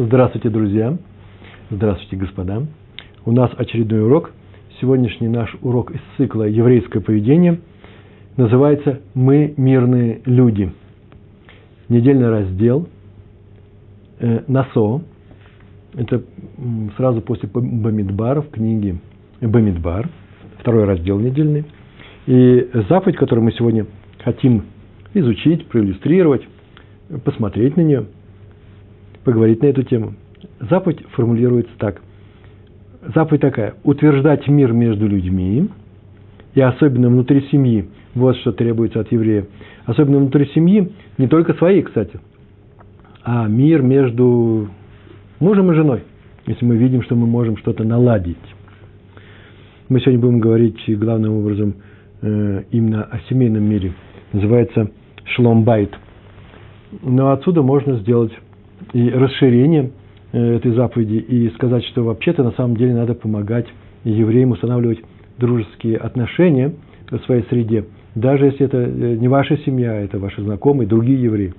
Здравствуйте, друзья! Здравствуйте, господа! У нас очередной урок. Сегодняшний наш урок из цикла «Еврейское поведение» называется «Мы мирные люди». Недельный раздел э, «Насо». Это сразу после Бамидбара в книге Бамидбар, второй раздел недельный. И заповедь, которую мы сегодня хотим изучить, проиллюстрировать, посмотреть на нее – поговорить на эту тему. Заповедь формулируется так. Заповедь такая. Утверждать мир между людьми, и особенно внутри семьи. Вот что требуется от еврея. Особенно внутри семьи, не только своей, кстати, а мир между мужем и женой, если мы видим, что мы можем что-то наладить. Мы сегодня будем говорить главным образом э, именно о семейном мире. Называется шломбайт. Но отсюда можно сделать и расширение э, этой заповеди и сказать, что вообще-то на самом деле надо помогать евреям устанавливать дружеские отношения в своей среде, даже если это э, не ваша семья, это ваши знакомые, другие евреи.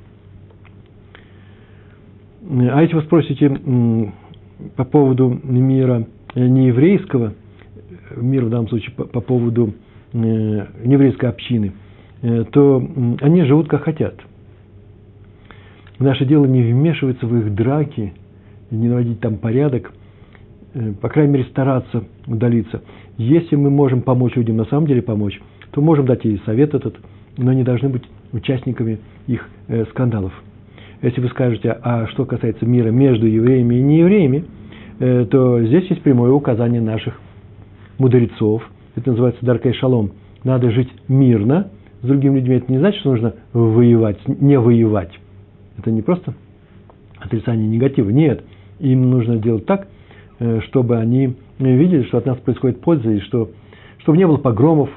А если вы спросите по поводу мира нееврейского, мира в данном случае по, по поводу э, нееврейской общины, то они живут как хотят – Наше дело не вмешиваться в их драки, не наводить там порядок, э, по крайней мере, стараться удалиться. Если мы можем помочь людям на самом деле помочь, то можем дать ей совет этот, но не должны быть участниками их э, скандалов. Если вы скажете, а что касается мира между евреями и неевреями, э, то здесь есть прямое указание наших мудрецов. Это называется Даркай Шалом. Надо жить мирно с другими людьми. Это не значит, что нужно воевать, не воевать. Это не просто отрицание негатива. Нет, им нужно делать так, э, чтобы они видели, что от нас происходит польза, и что, чтобы не было погромов,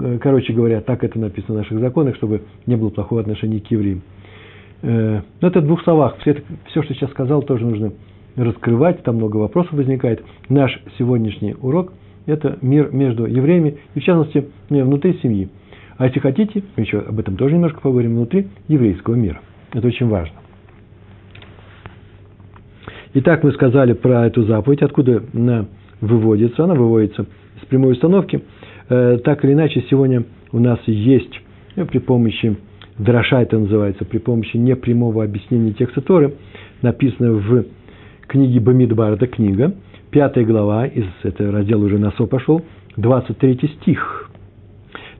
э, короче говоря, так это написано в наших законах, чтобы не было плохого отношения к евреям. Э, но это в двух словах. Все, это, все, что сейчас сказал, тоже нужно раскрывать, там много вопросов возникает. Наш сегодняшний урок – это мир между евреями, и в частности, внутри семьи. А если хотите, мы еще об этом тоже немножко поговорим, внутри еврейского мира – это очень важно. Итак, мы сказали про эту заповедь, откуда она выводится. Она выводится с прямой установки. Э, так или иначе, сегодня у нас есть э, при помощи, дроша это называется, при помощи непрямого объяснения текста Торы, написано в книге Бамидбар, это книга, пятая глава, из этого раздела уже на СО пошел, 23 стих.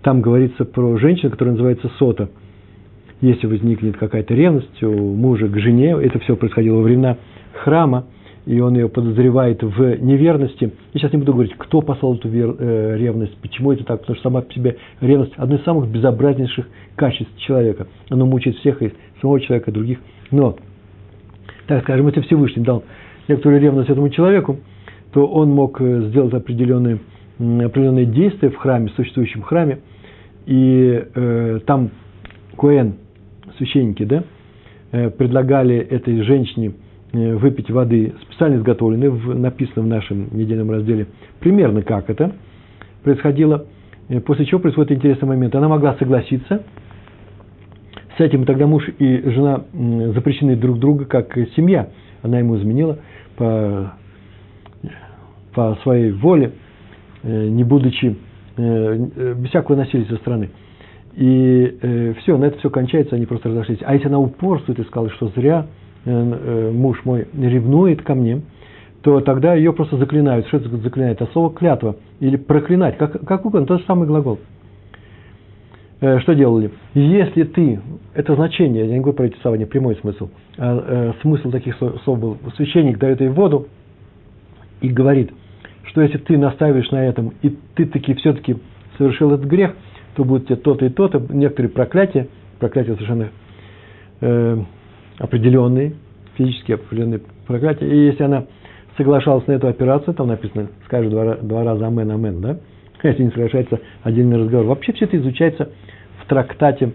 Там говорится про женщину, которая называется Сота – если возникнет какая-то ревность у мужа к жене, это все происходило во времена храма, и он ее подозревает в неверности. Я сейчас не буду говорить, кто послал эту э, ревность, почему это так, потому что сама по себе ревность – одно из самых безобразнейших качеств человека. Оно мучает всех, и самого человека, и других. Но, так скажем, если Всевышний дал некоторую ревность этому человеку, то он мог э, сделать определенные, определенные действия в храме, в существующем храме, и э, там Коэн – священники, да, э, предлагали этой женщине э, выпить воды, специально изготовленной, написано в нашем недельном разделе, примерно как это происходило, э, после чего происходит интересный момент. Она могла согласиться с этим, тогда муж и жена запрещены друг друга как семья. Она ему изменила по, по своей воле, не будучи, без всякого насилия со стороны. И э, все, на это все кончается, они просто разошлись. А если она упорствует и сказала, что зря э, э, муж мой ревнует ко мне, то тогда ее просто заклинают. Что это заклинает? А слово клятва или проклинать, как, как угодно, тот же самый глагол. Э, что делали? Если ты, это значение, я не говорю про не прямой смысл, а э, смысл таких слов был, священник дает ей воду и говорит, что если ты наставишь на этом, и ты таки все-таки совершил этот грех – то будет тебе то-то и то-то, некоторые проклятия, проклятия совершенно э, определенные, физически определенные проклятия. И если она соглашалась на эту операцию, там написано, скажет два, два раза амен, амен, да? Если не соглашается отдельный разговор. Вообще все это изучается в трактате,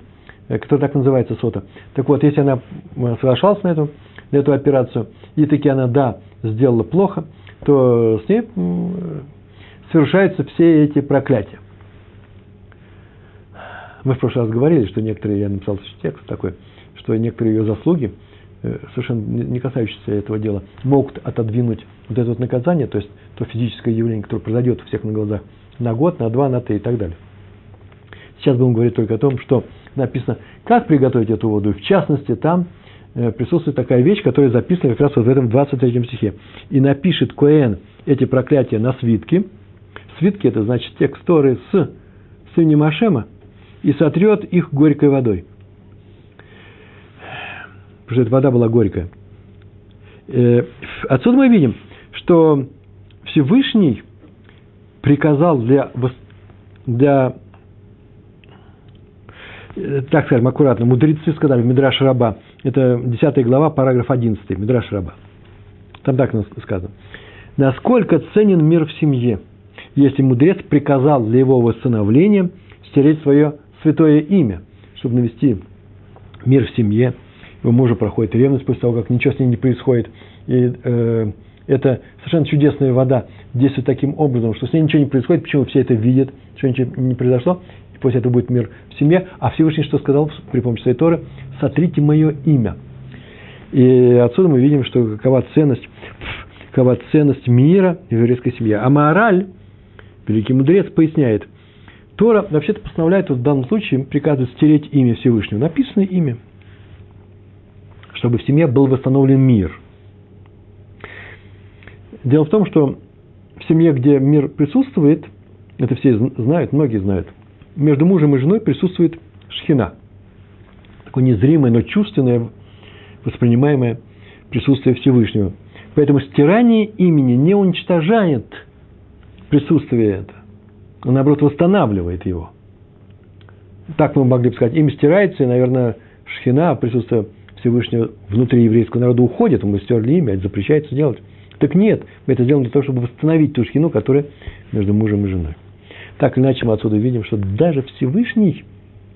э, который так называется сота. Так вот, если она э, соглашалась на эту, на эту операцию, и таки она, да, сделала плохо, то с ней совершаются все эти проклятия. Мы в прошлый раз говорили, что некоторые, я написал текст такой, что некоторые ее заслуги э, совершенно не касающиеся этого дела, могут отодвинуть вот это вот наказание, то есть то физическое явление, которое произойдет у всех на глазах, на год, на два, на три и так далее. Сейчас будем говорить только о том, что написано, как приготовить эту воду. В частности, там э, присутствует такая вещь, которая записана как раз вот в этом 23 стихе. «И напишет Коэн эти проклятия на свитке». Свитки – это значит текст Торы с сынем Ашема, и сотрет их горькой водой. Потому что эта вода была горькая. Э, отсюда мы видим, что Всевышний приказал для, для Э, так скажем, аккуратно, мудрецы сказали Мидраш Раба, это 10 глава, параграф 11, Мидраш Раба. Там так сказано. Насколько ценен мир в семье, если мудрец приказал для его восстановления стереть свое святое имя, чтобы навести мир в семье, его мужа проходит ревность после того, как ничего с ней не происходит. И э, это совершенно чудесная вода действует таким образом, что с ней ничего не происходит, почему все это видят, что ничего не произошло, после этого будет мир в семье. А Всевышний что сказал при помощи своей Торы? Сотрите мое имя. И отсюда мы видим, что какова ценность, какова ценность мира в еврейской семье. А мораль, великий мудрец, поясняет, Тора вообще-то постановляет вот в данном случае, приказывает стереть имя Всевышнего. Написано имя. Чтобы в семье был восстановлен мир. Дело в том, что в семье, где мир присутствует, это все знают, многие знают – между мужем и женой присутствует шхина. Такое незримое, но чувственное, воспринимаемое присутствие Всевышнего. Поэтому стирание имени не уничтожает присутствие это, а наоборот восстанавливает его. Так мы могли бы сказать, имя стирается, и, наверное, шхина, присутствие Всевышнего внутри еврейского народа уходит, мы стерли имя, это запрещается делать. Так нет, мы это делаем для того, чтобы восстановить ту шхину, которая между мужем и женой. Так или иначе мы отсюда видим, что даже Всевышний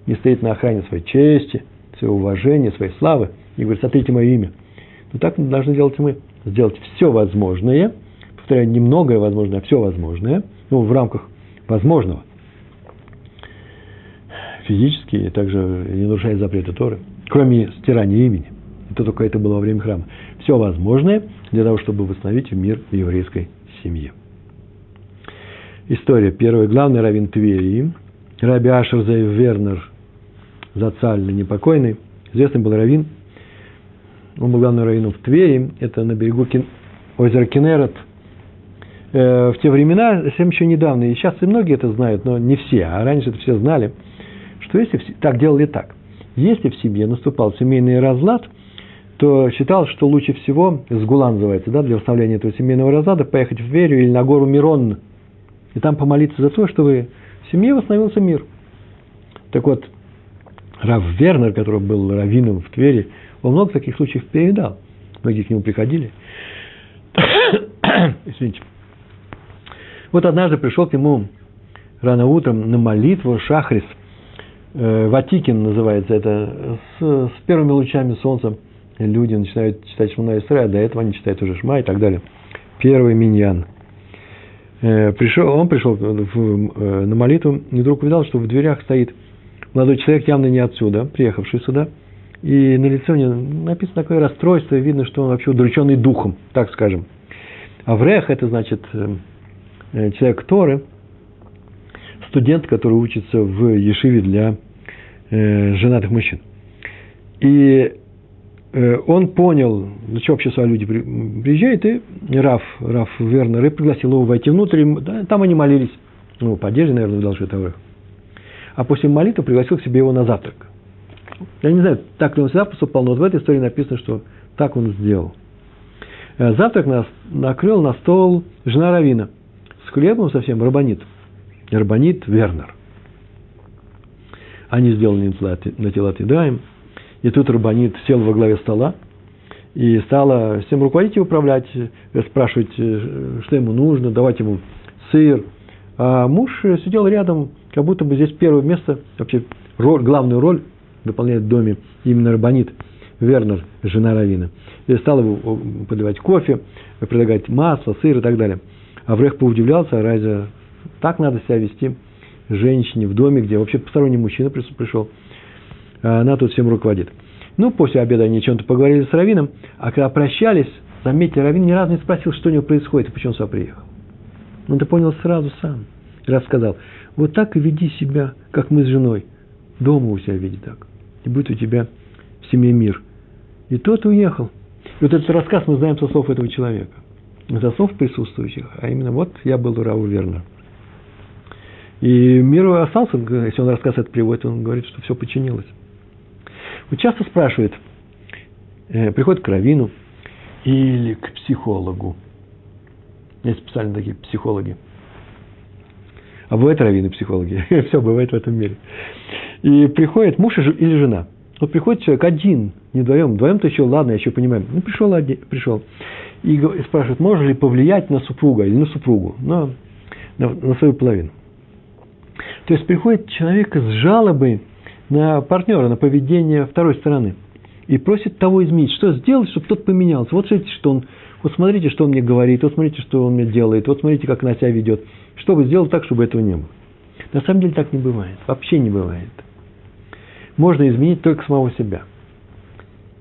не стоит на охране своей чести, своего уважения, своей славы, и говорит, смотрите мое имя. Но так должны делать мы. Сделать все возможное, повторяю, не многое возможное, а все возможное, ну, в рамках возможного, физически, и также не нарушая запрета Торы, кроме стирания имени. Это только это было во время храма. Все возможное для того, чтобы восстановить мир еврейской семье история. Первый главный раввин Твери, Раби Ашер Зейв Вернер, зацальный, непокойный, известный был раввин. Он был главным раввином в Твери, это на берегу Кин... озера Кенерот. Э, в те времена, совсем еще недавно, и сейчас и многие это знают, но не все, а раньше это все знали, что если, так делали так, если в семье наступал семейный разлад, то считал, что лучше всего, сгула называется, да, для восстановления этого семейного разлада, поехать в Верю или на гору Мирон – и там помолиться за то, чтобы в семье восстановился мир. Так вот, Рав Вернер, который был раввином в Твери, он много таких случаев передал. Многие к нему приходили. Извините. Вот однажды пришел к нему рано утром на молитву Шахрис, э, Ватикин называется это, с, с первыми лучами солнца люди начинают читать Шмана Исра, до этого они читают уже Шма и так далее. Первый миньян – Э, пришел, он пришел э, на молитву и вдруг увидел, что в дверях стоит молодой человек, явно не отсюда, приехавший сюда. И на лице у него написано такое расстройство, и видно, что он вообще удрученный духом, так скажем. Аврех – это значит э, человек Торы, студент, который учится в Ешиве для женатых мужчин. И Э, он понял, для чего вообще сюда люди приезжают, и Раф, Раф Вернер, пригласил его войти внутрь, там они молились, ну, по одежде, наверное, должны это А после молитвы пригласил к себе его на завтрак. Я не знаю, так ли он всегда поступал, но вот в этой истории написано, что так он сделал. Э, завтрак нас накрыл на стол жена Равина с хлебом совсем, рабанит. Рабанит Вернер. Они сделали на телат едаем – и тут Рабанит сел во главе стола и стала всем руководить и управлять, э, спрашивать, э, что ему нужно, давать ему сыр. А муж сидел рядом, как будто бы здесь первое место, вообще роль, главную роль выполняет в доме именно Рабанит, Вернер, жена Равина. И стал ему подавать кофе, предлагать масло, сыр и так далее. Аврех поудивлялся, разве так надо себя вести женщине в доме, где вообще посторонний мужчина пришел – а она тут всем руководит. Ну, после обеда они о чем-то поговорили с Равином, а когда прощались, заметьте, Равин ни разу не спросил, что у него происходит и почему он сюда приехал. Он это понял сразу сам. И раз сказал, вот так и веди себя, как мы с женой. Дома у себя веди так. И будет у тебя в семье мир. И тот уехал. И вот этот рассказ мы знаем со слов этого человека. Со слов присутствующих. А именно, вот я был у Рау Верна. И мир остался, если он рассказ это приводит, он говорит, что все починилось. Вот часто спрашивает, э, приходит к равину или к психологу. Есть специально такие психологи. А бывают раввины психологи. Все бывает в этом мире. И приходит муж или жена. Вот приходит человек один, не вдвоем. Вдвоем-то еще, ладно, я еще понимаю. Ну, пришел, один, пришел. И спрашивает, можно ли повлиять на супруга или на супругу, на, на, на свою половину. То есть приходит человек с жалобой на партнера, на поведение второй стороны. И просит того изменить. Что сделать, чтобы тот поменялся? Вот смотрите, что он, вот смотрите, что он мне говорит, вот смотрите, что он мне делает, вот смотрите, как она себя ведет. Чтобы сделать так, чтобы этого не было. На самом деле так не бывает. Вообще не бывает. Можно изменить только самого себя.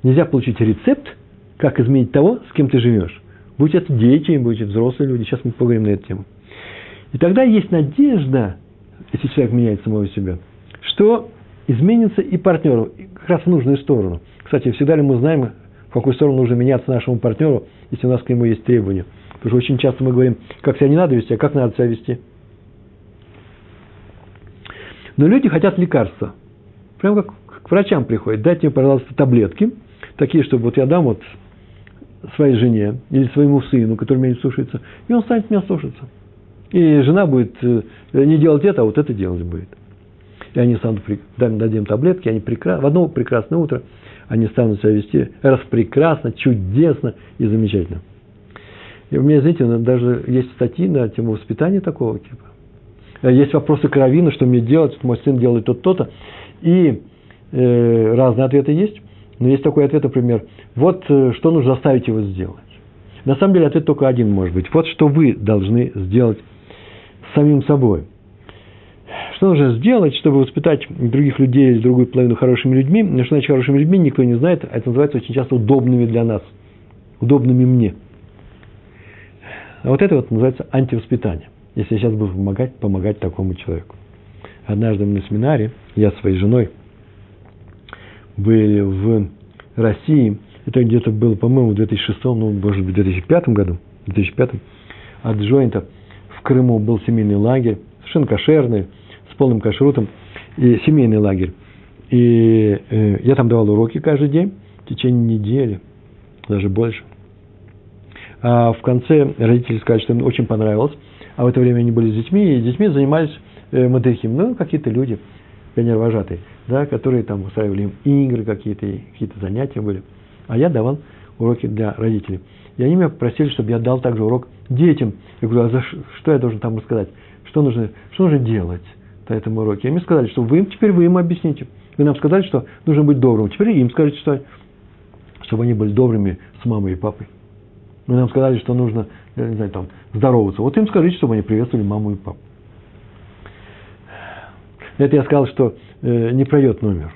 Нельзя получить рецепт, как изменить того, с кем ты живешь. Будь это дети, будь это взрослые люди. Сейчас мы поговорим на эту тему. И тогда есть надежда, если человек меняет самого себя, что изменится и партнеру, как раз в нужную сторону. Кстати, всегда ли мы знаем, в какую сторону нужно меняться нашему партнеру, если у нас к нему есть требования? Потому что очень часто мы говорим, как себя не надо вести, а как надо себя вести. Но люди хотят лекарства. Прямо как к врачам приходят. Дайте мне, пожалуйста, таблетки, такие, чтобы вот я дам вот своей жене или своему сыну, который меня не слушается, и он станет меня слушаться. И жена будет э, не делать это, а вот это делать будет. И они станут, дадим таблетки, они прекрасно, в одно прекрасное утро они станут себя вести распрекрасно, чудесно и замечательно. И у меня, знаете, даже есть статьи на тему воспитания такого типа. Э, есть вопросы к что мне делать, что мой сын делает то-то. И э, разные ответы есть. Но есть такой ответ, например, вот э, что нужно заставить его сделать. На самом деле ответ только один может быть. Вот что вы должны сделать самим собой. Что нужно сделать, чтобы воспитать других людей или другую половину хорошими людьми? Что значит хорошими людьми, никто не знает. А это называется очень часто удобными для нас. Удобными мне. А вот это вот называется антивоспитание. Если я сейчас буду помогать, помогать такому человеку. Однажды на семинаре, я своей женой были в России, это где-то было, по-моему, в 2006, ну, может быть, в 2005 году, в 2005, от Джойнта в Крыму был семейный лагерь, совершенно кошерный, с полным кашрутом, и семейный лагерь. И э, я там давал уроки каждый день в течение недели, даже больше. А в конце родители сказали, что им очень понравилось, а в это время они были с детьми, и с детьми занимались э, мадырхим, ну, какие-то люди, пионер-вожатые, да, которые там устраивали им игры какие-то, какие-то занятия были. А я давал уроки для родителей. И они меня попросили, чтобы я дал также урок детям. Я говорю, а за что я должен там рассказать? Что нужно, что нужно делать на этом уроке? И мне сказали, что вы им, теперь вы им объясните. Вы нам сказали, что нужно быть добрым. Теперь им скажите, что, чтобы они были добрыми с мамой и папой. Вы нам сказали, что нужно, не знаю, там, здороваться. Вот им скажите, чтобы они приветствовали маму и папу. Это я сказал, что э, не пройдет номер.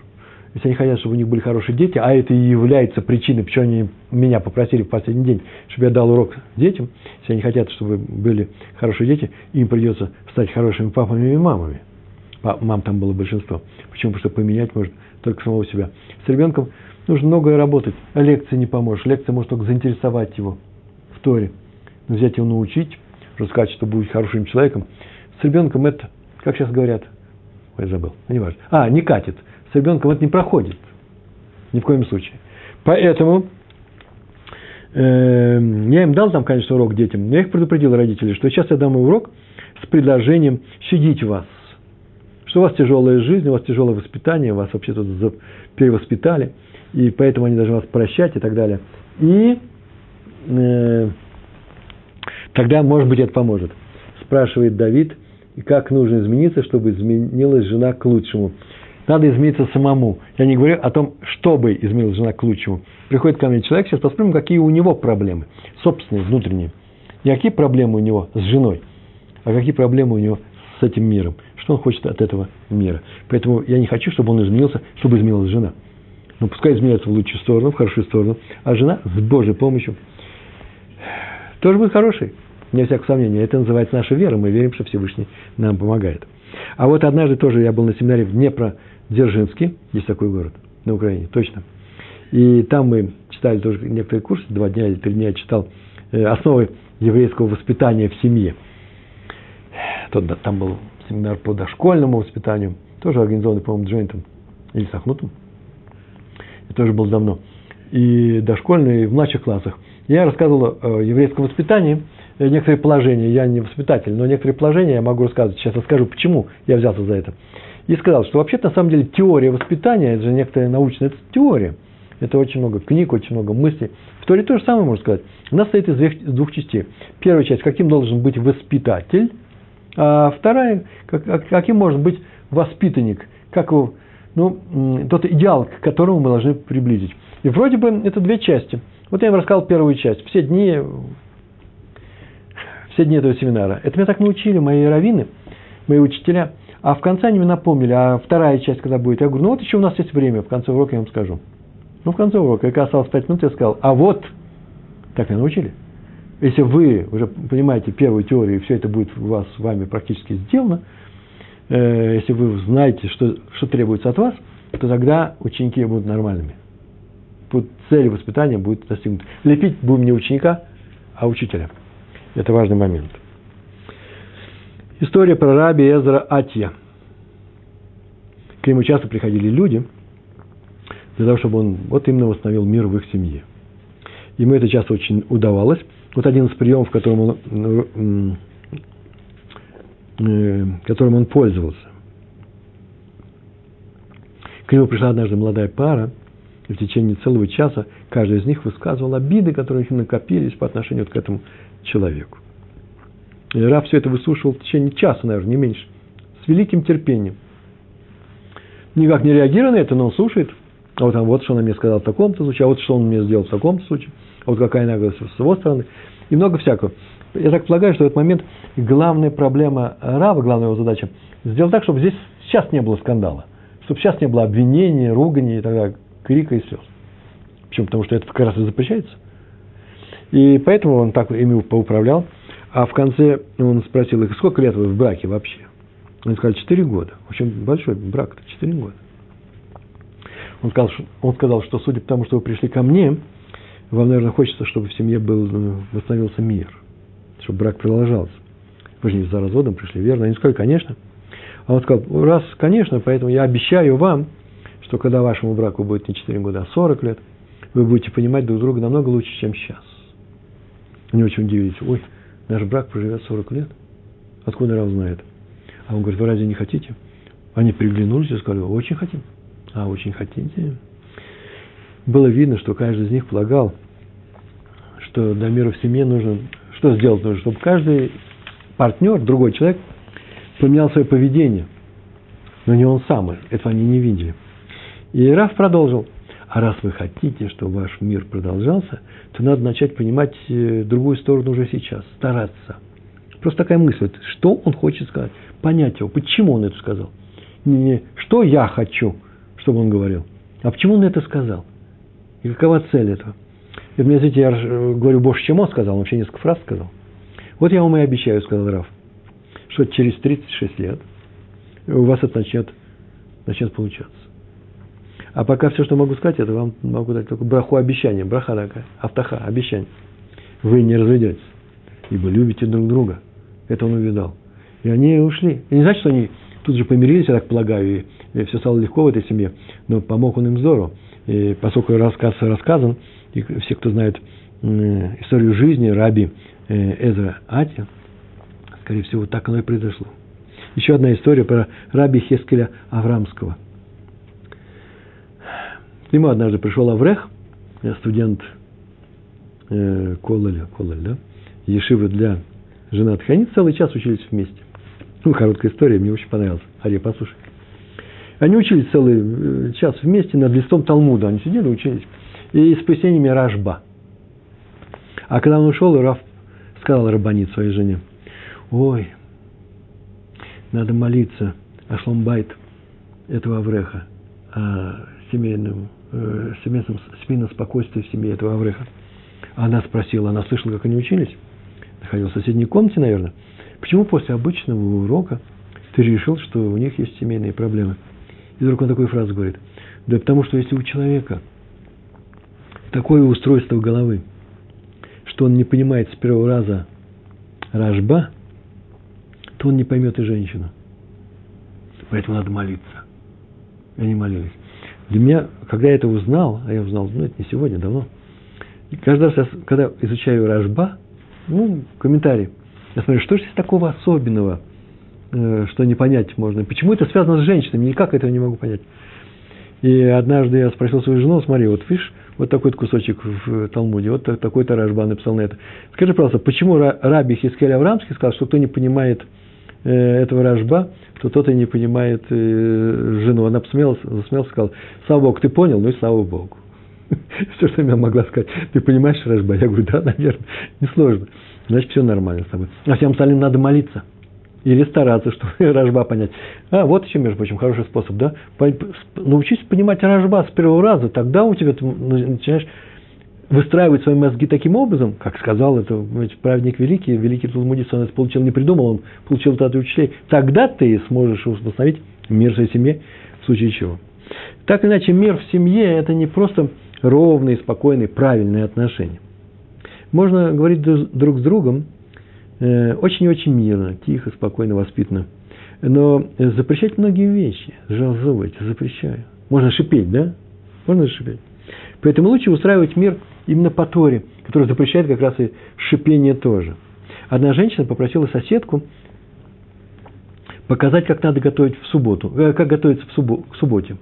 Если они хотят, чтобы у них были хорошие дети, а это и является причиной, почему они меня попросили в последний день, чтобы я дал урок детям, если они хотят, чтобы были хорошие дети, им придется стать хорошими папами и мамами. Мам там было большинство. Почему? Потому что поменять может только самого себя. С ребенком нужно многое работать, а лекции не поможешь. Лекция может только заинтересовать его в Торе. Но взять его научить, рассказать, что будет хорошим человеком. С ребенком это, как сейчас говорят, Ой, забыл, ну, не важно. А, не катит. С ребенком это не проходит. Ни в коем случае. Поэтому э, я им дал там, конечно, урок детям, но я их предупредил родителей, что сейчас я дам урок с предложением щадить вас. Что у вас тяжелая жизнь, у вас тяжелое воспитание, вас вообще тут перевоспитали, и поэтому они должны вас прощать и так далее. И э, тогда, может быть, это поможет. Спрашивает Давид – и как нужно измениться, чтобы изменилась жена к лучшему. Надо измениться самому. Я не говорю о том, чтобы изменилась жена к лучшему. Приходит ко мне человек, сейчас посмотрим, какие у него проблемы, собственные, внутренние. Не какие проблемы у него с женой, а какие проблемы у него с этим миром. Что он хочет от этого мира. Поэтому я не хочу, чтобы он изменился, чтобы изменилась жена. но пускай изменяется в лучшую сторону, в хорошую сторону, а жена с Божьей помощью тоже будет хорошей. Не всякого сомнения. Это называется наша вера. Мы верим, что Всевышний нам помогает. А вот однажды тоже я был на семинаре в Днепродзержинске, есть такой город на Украине, точно. И там мы читали тоже некоторые курсы, два дня или три дня я читал э, основы еврейского воспитания в семье. Там был семинар по дошкольному воспитанию, тоже организованный, по-моему, Джойнтом или Сахнутом. Это тоже было давно. И дошкольный, и в младших классах. Я рассказывал о еврейском воспитании, э, некоторые положения, я не воспитатель, но некоторые положения я могу рассказывать. Сейчас расскажу, почему я взялся за это. И сказал, что вообще-то на самом деле теория воспитания, это же некоторая научная, теория. Это очень много книг, очень много мыслей. В Торе то же самое можно сказать. У нас стоит из двух частей. Первая часть, каким должен быть воспитатель, а вторая, как, каким может быть воспитанник, как его, ну, тот идеал, к которому мы должны приблизить. И вроде бы это две части. Вот я вам рассказал первую часть. Все дни, все дни этого семинара. Это меня так научили мои раввины, мои учителя. А в конце они мне напомнили, а вторая часть когда будет? Я говорю, ну вот еще у нас есть время, в конце урока я вам скажу. Ну, в конце урока, как осталось 5 минут, я сказал, а вот, так меня научили. Если вы уже понимаете первую теорию, и все это будет у вас с вами практически сделано, э, если вы знаете, что, что требуется от вас, то тогда ученики будут нормальными. Цель воспитания будет достигнута. Лепить будем не ученика, а учителя. Это важный момент. История про раби Эзра Атья. К нему часто приходили люди – для того, чтобы он вот именно восстановил мир в их семье. Ему это часто очень удавалось. Вот один из приемов, которым он, э, которым он пользовался. К нему пришла однажды молодая пара, и в течение целого часа каждый из них высказывал обиды, которые у них накопились по отношению к этому человеку. И раб все это выслушивал в течение часа, наверное, не меньше, с великим терпением. Никак не реагируя на это, но он слушает – а вот, вот что он мне сказал в таком-то случае, а вот что он мне сделал в таком-то случае, а вот какая наглость с его стороны, и много всякого. Я так полагаю, что в этот момент главная проблема раба, главная его задача, сделать так, чтобы здесь сейчас не было скандала, чтобы сейчас не было обвинений, ругани и так крика и слез. Почему? Потому что это как раз и запрещается. И поэтому он так ими поуправлял. А в конце он спросил их, сколько лет вы в браке вообще? Они сказали, 4 года. Очень большой брак-то, 4 года. Он сказал, что, он сказал, что судя по тому, что вы пришли ко мне, вам, наверное, хочется, чтобы в семье был, ну, восстановился мир, чтобы брак продолжался. Вы же не за разводом пришли, верно? Они сказали, конечно. А он сказал, раз, конечно, поэтому я обещаю вам, что когда вашему браку будет не 4 года, а 40 лет, вы будете понимать друг друга намного лучше, чем сейчас. Они очень удивились. Ой, наш брак проживет 40 лет? Откуда Рав знает? А он говорит, вы разве не хотите? Они приглянулись и сказали, очень хотим. А, очень хотите? Было видно, что каждый из них полагал, что для мира в семье нужно, что сделать нужно, чтобы каждый партнер, другой человек, поменял свое поведение. Но не он сам, этого они не видели. И Раф продолжил. А раз вы хотите, чтобы ваш мир продолжался, то надо начать понимать э, другую сторону уже сейчас, стараться. Просто такая мысль, что он хочет сказать, понять его, почему он это сказал. Не что я хочу – чтобы он говорил. А почему он это сказал? И какова цель этого? И мне, знаете, я говорю больше, чем он сказал, он вообще несколько фраз сказал. Вот я вам и обещаю, сказал Раф, что через 36 лет у вас это начнет, начнет получаться. А пока все, что могу сказать, это вам могу дать только браху обещания, браха такая, автоха, обещание. Вы не разведетесь, ибо любите друг друга. Это он увидал. И они ушли. И не значит, что они тут же помирились, я так полагаю, и все стало легко в этой семье, но помог он им здорово. И поскольку рассказ рассказан, и все, кто знает историю жизни раби э, Эзра Ати, скорее всего, так оно и произошло. Еще одна история про раби Хескеля Аврамского. К нему однажды пришел Аврех, студент э, Кололя, Кололь, да, Ешивы для женатых. Они целый час учились вместе. Ну, короткая история, мне очень понравилась. Ария, послушай. Они учились целый э, час вместе над листом Талмуда. Они сидели, учились. И с пояснениями Рашба. А когда он ушел, Раф сказал Рабанит своей жене, ой, надо молиться о шломбайт этого Авреха, о семейном э, семейном спокойствии в семье этого Авреха. Она спросила, она слышала, как они учились, находилась в соседней комнате, наверное, почему после обычного урока ты решил, что у них есть семейные проблемы? И вдруг он такую фразу говорит, да потому что если у человека такое устройство головы, что он не понимает с первого раза рожба, то он не поймет и женщину. Поэтому надо молиться. И они молились. Для меня, когда я это узнал, а я узнал, ну, это не сегодня, давно, и каждый раз, когда изучаю Рожба, ну, комментарий, я смотрю, что же здесь такого особенного, э, что не понять можно. Почему это связано с женщинами? Никак этого не могу понять. И однажды я спросил свою жену, смотри, вот видишь, вот такой кусочек в Талмуде, вот такой-то Рашба написал на это. Скажи, пожалуйста, почему Раби Хискель Аврамский сказал, что кто не понимает этого Рашба, то тот и не понимает э, жену. Она посмеялась, засмеялась, сказала, слава Богу, ты понял, ну и слава Богу. Все, что я могла сказать. Ты понимаешь Рашба? Я говорю, да, наверное, несложно. Значит, все нормально с тобой. А всем остальным надо молиться. Или стараться, чтобы Рожба понять. А, вот еще, между прочим, хороший способ, да? Научись понимать Рожба с первого раза, тогда у тебя ты начинаешь выстраивать свои мозги таким образом, как сказал это праведник великий, великий Талмудист, он это получил, не придумал, он получил это от учителей, тогда ты сможешь установить мир в своей семье, в случае чего. Так иначе, мир в семье – это не просто ровные, спокойные, правильные отношения. Можно говорить друг с другом э, очень и очень мирно, тихо, спокойно, воспитанно. Но запрещать многие вещи, жалзовывать, запрещаю. Можно шипеть, да? Можно шипеть. Поэтому лучше устраивать мир именно по Торе, который запрещает как раз и шипение тоже. Одна женщина попросила соседку показать, как надо готовить в субботу, э, как готовиться в суббо, к субботе.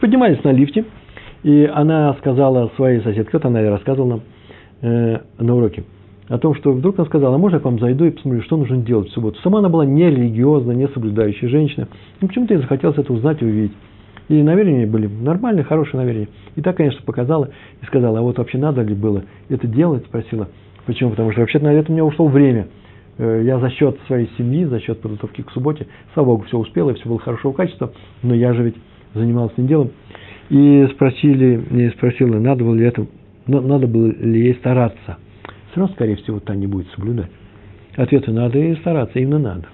Поднимались на лифте, и она сказала своей соседке, вот она рассказывала нам э, на уроке, о том, что вдруг она сказала, а можно я к вам зайду и посмотрю, что нужно делать в субботу. Сама она была не религиозная, не соблюдающая женщина. Ну, почему-то ей захотелось это узнать и увидеть. И намерения были нормальные, хорошие намерения. И так, конечно, показала и сказала, а вот вообще надо ли было это делать, спросила. Почему? Потому что вообще на это у меня ушло время. Э, я за счет своей семьи, за счет подготовки к субботе, слава Богу, все успела, все было хорошего качества, но я же ведь занимался этим делом. И спросили, и спросила, надо было ли это, надо было ли ей стараться. Все равно, скорее всего, та не будет соблюдать. Ответы надо и стараться, именно надо.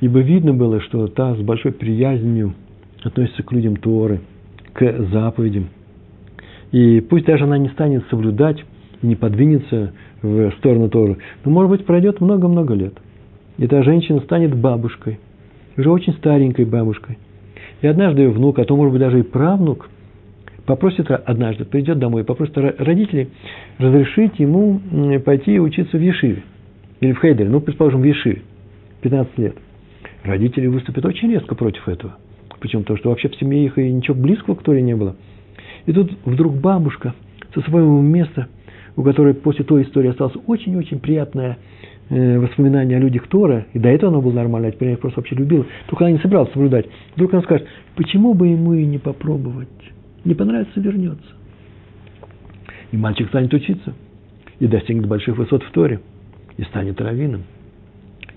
Ибо видно было, что та с большой приязнью относится к людям Торы, к заповедям. И пусть даже она не станет соблюдать не подвинется в сторону Торы, но, может быть, пройдет много-много лет. И та женщина станет бабушкой, уже очень старенькой бабушкой. И однажды ее внук, а то, может быть, даже и правнук, попросит однажды, придет домой попросит родителей разрешить ему пойти учиться в Ешиве. Или в Хейдере, ну, предположим, в Ешиве, 15 лет родители выступят очень резко против этого. Причем то, что вообще в семье их и ничего близкого к Торе не было. И тут вдруг бабушка со своего места, у которой после той истории осталось очень-очень приятное э, воспоминание о людях Тора, и до этого оно было нормально, а теперь я их просто вообще любила, только она не собиралась соблюдать. Вдруг она скажет, почему бы ему и не попробовать? Не понравится, вернется. И мальчик станет учиться, и достигнет больших высот в Торе, и станет раввином,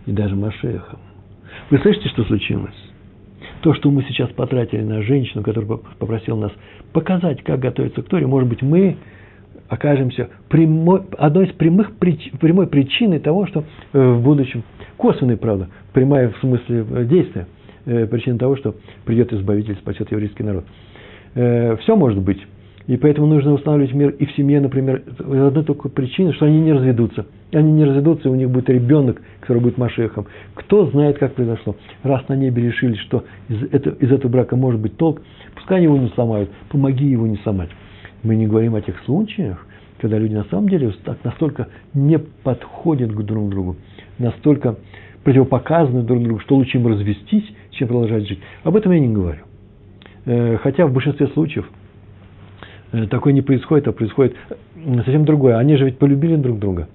и даже Машехом. Вы слышите, что случилось? То, что мы сейчас потратили на женщину, которая попросила нас показать, как готовиться к Торе, может быть, мы окажемся прямой, одной из прямых прич, прямой причиной того, что э, в будущем, косвенной, правда, прямая в смысле э, действия, э, причина того, что придет Избавитель, спасет еврейский народ. Все может быть. И поэтому нужно устанавливать мир и в семье, например, одной только причины, что они не разведутся. Они не разведутся, и у них будет ребенок, который будет Машехом. Кто знает, как произошло. Раз на небе решили, что из, это, из этого брака может быть толк, пускай его не сломают, помоги его не сломать. Мы не говорим о тех случаях, когда люди на самом деле так, настолько не подходят к друг другу, настолько противопоказаны друг другу, что лучше им развестись, чем продолжать жить. Об этом я не говорю. Э, хотя в большинстве случаев – такое не происходит, а происходит совсем другое. Они же ведь полюбили друг друга.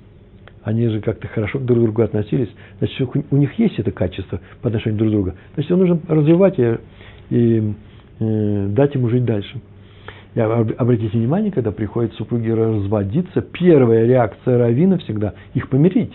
Они же как-то хорошо друг к другу относились. Значит, у них есть это качество по отношению друг к другу. Значит, его нужно развивать и, и э, дать ему жить дальше. И обратите внимание, когда приходят супруги разводиться, первая реакция равина всегда их помирить.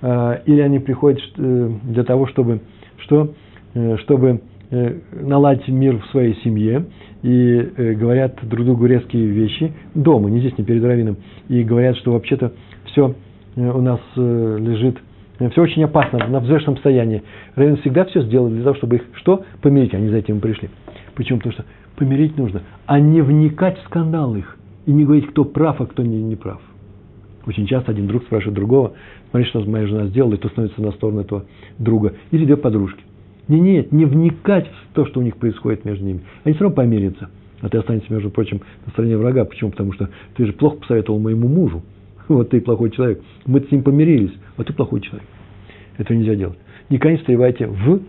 Э, или они приходят э, для того, чтобы, что, э, чтобы э, наладить мир в своей семье, и э, говорят друг другу резкие вещи дома, не здесь, не перед раввином, и говорят, что вообще-то все э, у нас лежит, все очень опасно, на взвешенном состоянии. Раввин всегда все сделал для того, чтобы их что? Помирить, они за этим пришли. Почему? Потому что помирить нужно, а не вникать в скандал их, и не говорить, кто прав, а кто не, не прав. Очень часто один друг спрашивает другого, смотри, что моя жена сделала, и то становится на сторону этого друга. Или две подружки. Не, нет, не вникать в то, что у них происходит между ними. Они все равно помирятся. А ты останешься, между прочим, на стороне врага. Почему? Потому что ты же плохо посоветовал моему мужу. Вот ты плохой человек. Мы с ним помирились, а ты плохой человек. Этого нельзя делать. Никогда не встревайте в,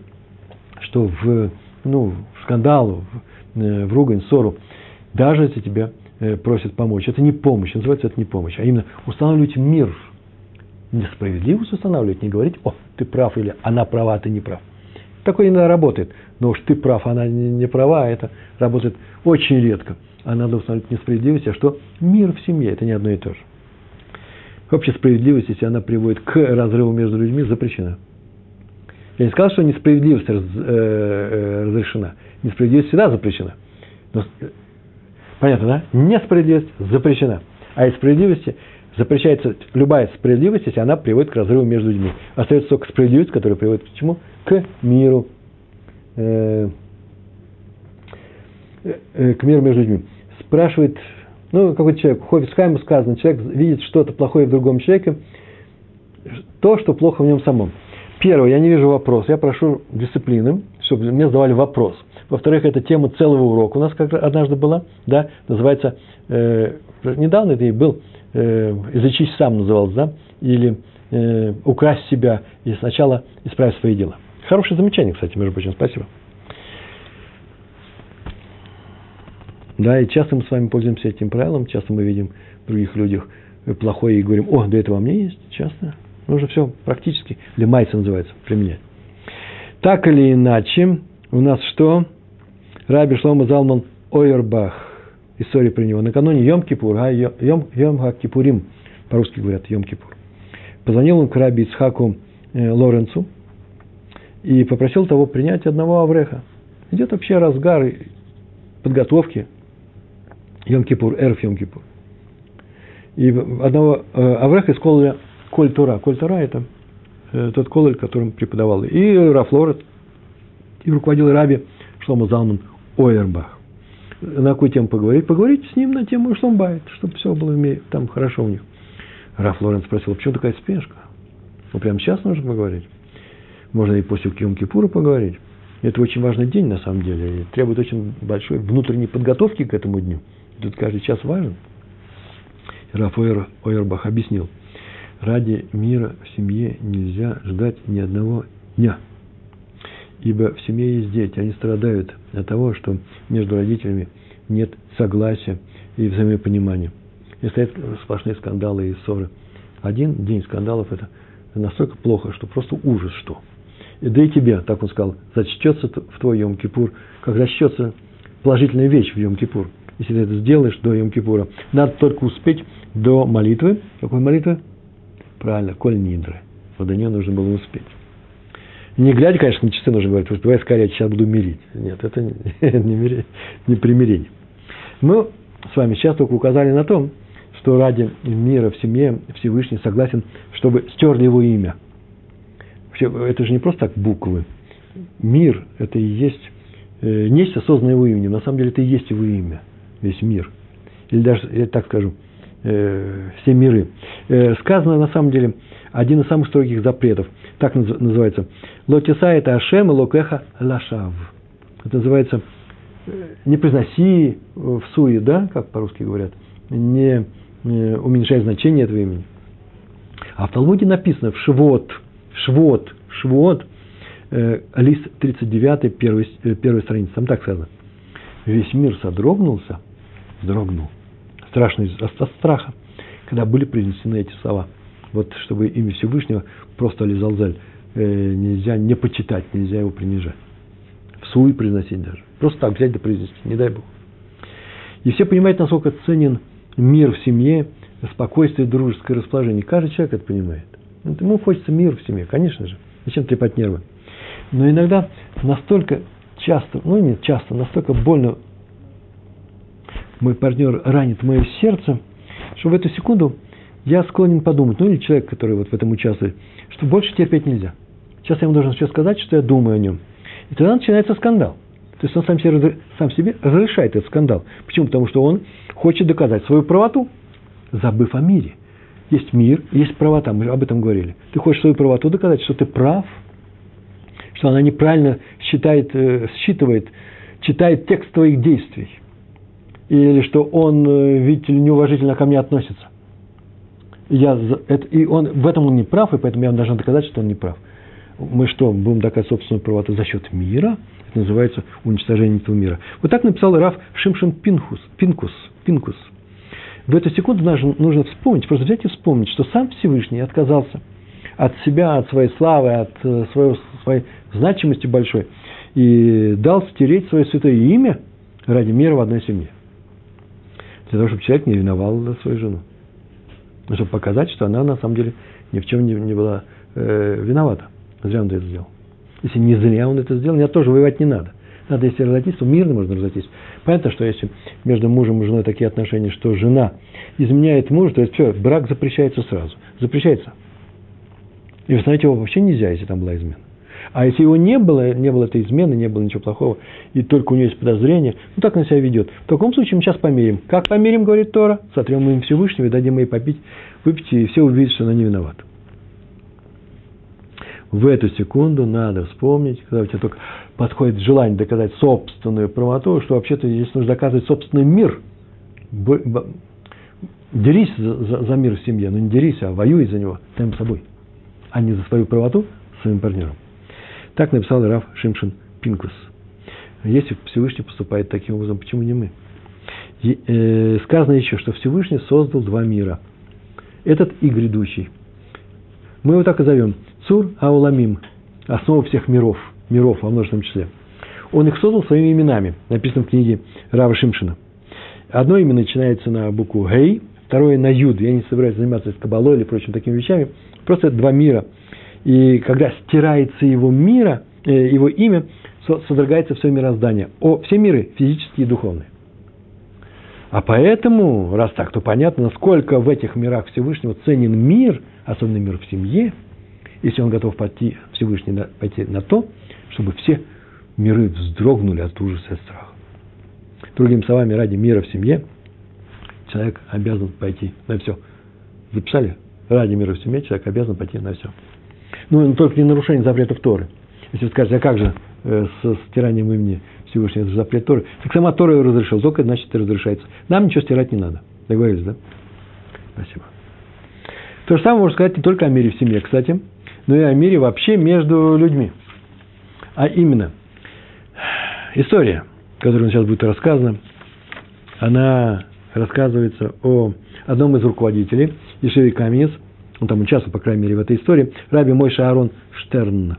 что в, ну, в скандал, в, э, в ругань, ссору. Даже если тебя э, просят помочь. Это не помощь, называется это не помощь. А именно устанавливать мир. Несправедливость устанавливать, не говорить, о, ты прав, или она права, а ты не прав. Такое иногда работает. Но уж ты прав, она не права, а это работает очень редко. А надо установить несправедливость, а что? Мир в семье, это не одно и то же. Вообще справедливость, если она приводит к разрыву между людьми, запрещена. Я не сказал, что несправедливость раз, э, э, разрешена. Несправедливость всегда запрещена. Но, э, понятно, да? Несправедливость запрещена. А из справедливости запрещается любая справедливость, если она приводит к разрыву между людьми. Остается только справедливость, которая приводит к чему? К миру. Э, э, к миру между людьми. Спрашивает, ну, какой-то человек, Хофисхайму сказано, человек видит что-то плохое в другом человеке, то, что плохо в нем самом. Первое, я не вижу вопроса, я прошу дисциплины, чтобы мне задавали вопрос. Во-вторых, это тема целого урока у нас как однажды была, да, называется, э, недавно это и был, э, изучись сам назывался, да, или э, украсть себя и сначала исправить свои дела. Хорошее замечание, кстати, между прочим, спасибо. Да, и часто мы с вами пользуемся этим правилом, часто мы видим в других людях плохое и говорим, о, да это во мне есть, часто. Нужно все практически, лимайца называется, применять. Так или иначе, у нас что? Раби Шлома Залман Ойербах история про него. Накануне Йом-Кипур, а Йом, Йом Кипурим, по-русски говорят Йом-Кипур. Позвонил он к раби Ицхаку э, Лоренцу и попросил того принять одного Авреха. Идет вообще разгар подготовки Йом-Кипур, Эрф Йом-Кипур. И одного э, Авреха из кололя Коль Тура. Это э, тот кололь, которым преподавал и Рафлорет, и руководил раби Шлома Залман Ойербах на какую тему поговорить, поговорить с ним на тему Шломбайт, чтобы все было там хорошо у них. Раф Лоренц спросил, почему такая спешка? Ну, прямо сейчас нужно поговорить. Можно и после Киум-Кипура поговорить. Это очень важный день, на самом деле, и требует очень большой внутренней подготовки к этому дню. Тут каждый час важен. Раф Ойербах объяснил, ради мира в семье нельзя ждать ни одного дня – Ибо в семье есть дети, они страдают от того, что между родителями нет согласия и взаимопонимания. И стоят сплошные скандалы и ссоры. Один день скандалов – это настолько плохо, что просто ужас что. И да и тебе, так он сказал, зачтется в твой Йом-Кипур, как зачтется положительная вещь в Йом-Кипур. Если ты это сделаешь до Йом-Кипура, надо только успеть до молитвы. Какой молитвы? Правильно, Коль Нидры. Вот до нее нужно было успеть. Не глядя, конечно, на часы нужно говорить, что давай скорее, сейчас буду мирить. Нет, это не, мирить, не примирение. Мы с вами сейчас только указали на том, что ради мира в семье Всевышний согласен, чтобы стерли его имя. Это же не просто так буквы. Мир – это и есть э, нечто, созданное его именем. На самом деле это и есть его имя, весь мир. Или даже, я так скажу, э, все миры. Э, сказано на самом деле один из самых строгих запретов. Так называется. Лотиса это Ашем, локеха лашав. Это называется э, не произноси в суе, да, как по-русски говорят, не уменьшай значение этого имени. А в Талмуде написано в Швот, Швот, Швот, лист 39, первой, первой страницы, там так сказано. Весь мир содрогнулся, дрогнул, страшно от страха, когда были произнесены эти слова – вот чтобы имя Всевышнего просто Лизалзель э, нельзя не почитать, нельзя его принижать. В суе произносить даже. Просто так взять да произнести, не дай Бог. И все понимают, насколько ценен мир в семье, спокойствие, дружеское расположение. Каждый человек это понимает. Ему хочется мир в семье, конечно же. Зачем трепать нервы? Но иногда настолько часто, ну не часто, настолько больно мой партнер ранит мое сердце, что в эту секунду я склонен подумать, ну или человек, который вот в этом участвует, что больше терпеть нельзя. Сейчас я ему должен все сказать, что я думаю о нем. И тогда начинается скандал. То есть он сам себе, сам себе разрешает этот скандал. Почему? Потому что он хочет доказать свою правоту, забыв о мире. Есть мир, есть правота, мы об этом говорили. Ты хочешь свою правоту доказать, что ты прав, что она неправильно считает, э, считывает, читает текст твоих действий. Или что он, э, видите ли, неуважительно ко мне относится. Я, это, и он, в этом он не прав, и поэтому я должен доказать, что он не прав. Мы что, будем доказать собственную правоту за счет мира? Это называется уничтожение этого мира. Вот так написал Раф Шимшин Пинхус, Пинкус, Пинкус. В эту секунду нужно вспомнить, просто взять и вспомнить, что сам Всевышний отказался от себя, от своей славы, от э, своего, своей значимости большой, и дал стереть свое святое имя ради мира в одной семье. Для того, чтобы человек не ревновал свою жену. Чтобы показать, что она на самом деле ни в чем не, не была э, виновата. Зря он это сделал. Если не зря он это сделал, мне тоже воевать не надо. Надо, если разойтись, то мирно можно разойтись. Понятно, что если между мужем и женой такие отношения, что жена изменяет мужа, то есть все, брак запрещается сразу. Запрещается. И установить его вообще нельзя, если там была измена. А если его не было, не было этой измены, не было ничего плохого, и только у него есть подозрение, ну так он себя ведет. В таком случае мы сейчас помирим. Как помирим, говорит Тора? Сотрем им Всевышнего и дадим ей попить, выпить, и все увидят, что она не виновата в эту секунду надо вспомнить, когда у тебя только подходит желание доказать собственную правоту, что вообще-то здесь нужно доказывать собственный мир. Дерись за, за мир в семье, но не дерись, а воюй за него самим собой, а не за свою правоту своим партнером. Так написал Раф Шимшин Пинкус. Если Всевышний поступает таким образом, почему не мы? И, э, сказано еще, что Всевышний создал два мира. Этот и грядущий. Мы его так и зовем. Цур Ауламим, основа всех миров, миров во множественном числе. Он их создал своими именами, написано в книге Рава Шимшина. Одно имя начинается на букву Гей, второе на Юд. Я не собираюсь заниматься с кабалой или прочими такими вещами. Просто это два мира. И когда стирается его мира, э, его имя, содрогается все мироздание. О, все миры физические и духовные. А поэтому, раз так, то понятно, насколько в этих мирах Всевышнего ценен мир, особенно мир в семье – если он готов пойти, Всевышний пойти на то, чтобы все миры вздрогнули от ужаса и страха. Другими словами, ради мира в семье человек обязан пойти на все. Записали? Ради мира в семье человек обязан пойти на все. Ну, только не нарушение запретов Торы. Если вы скажете, а как же э, с стиранием имени Всевышнего, это же запрет Торы. Так сама Тора разрешила, только значит это разрешается. Нам ничего стирать не надо. Договорились, да? Спасибо. То же самое можно сказать не только о мире в семье, кстати но и о мире вообще между людьми. А именно, история, которая сейчас будет рассказана, она рассказывается о одном из руководителей Ишеви Каминец, он там участвовал, по крайней мере, в этой истории, Раби Мой Шаарон Штерн.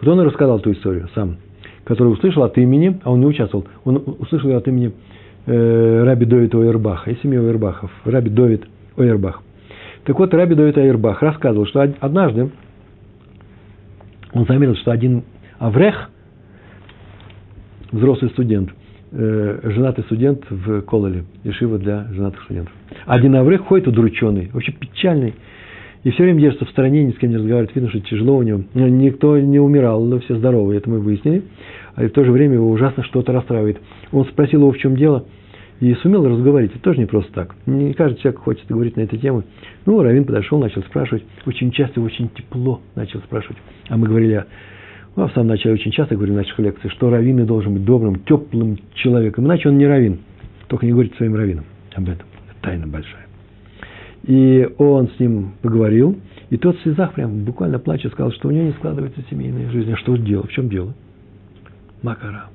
Вот он и рассказал эту историю сам, которую услышал от имени, а он не участвовал, он услышал ее от имени э, Раби Довид Ойербаха, из семьи Ойербахов, Раби Довид Ойербах. Так вот, Раби Довид Ойербах рассказывал, что однажды он заметил, что один Аврех, взрослый студент, э, женатый студент в Кололе, Ешива для женатых студентов. Один Аврех ходит удрученный, вообще печальный, и все время держится в стороне, ни с кем не разговаривает, видно, что тяжело у него. Никто не умирал, все здоровы, это мы выяснили. А в то же время его ужасно что-то расстраивает. Он спросил его, в чем дело – и сумел разговорить. Это тоже не просто так. Не каждый человек хочет говорить на эту тему. Ну, Равин подошел, начал спрашивать. Очень часто, очень тепло начал спрашивать. А мы говорили, ну, в самом начале очень часто говорим в наших лекциях, что раввин должен быть добрым, теплым человеком. Иначе он не раввин. Только не говорит своим раввинам об этом. Это тайна большая. И он с ним поговорил, и тот в слезах прям буквально плача сказал, что у него не складывается семейная жизнь. А что дело? В чем дело? Макара.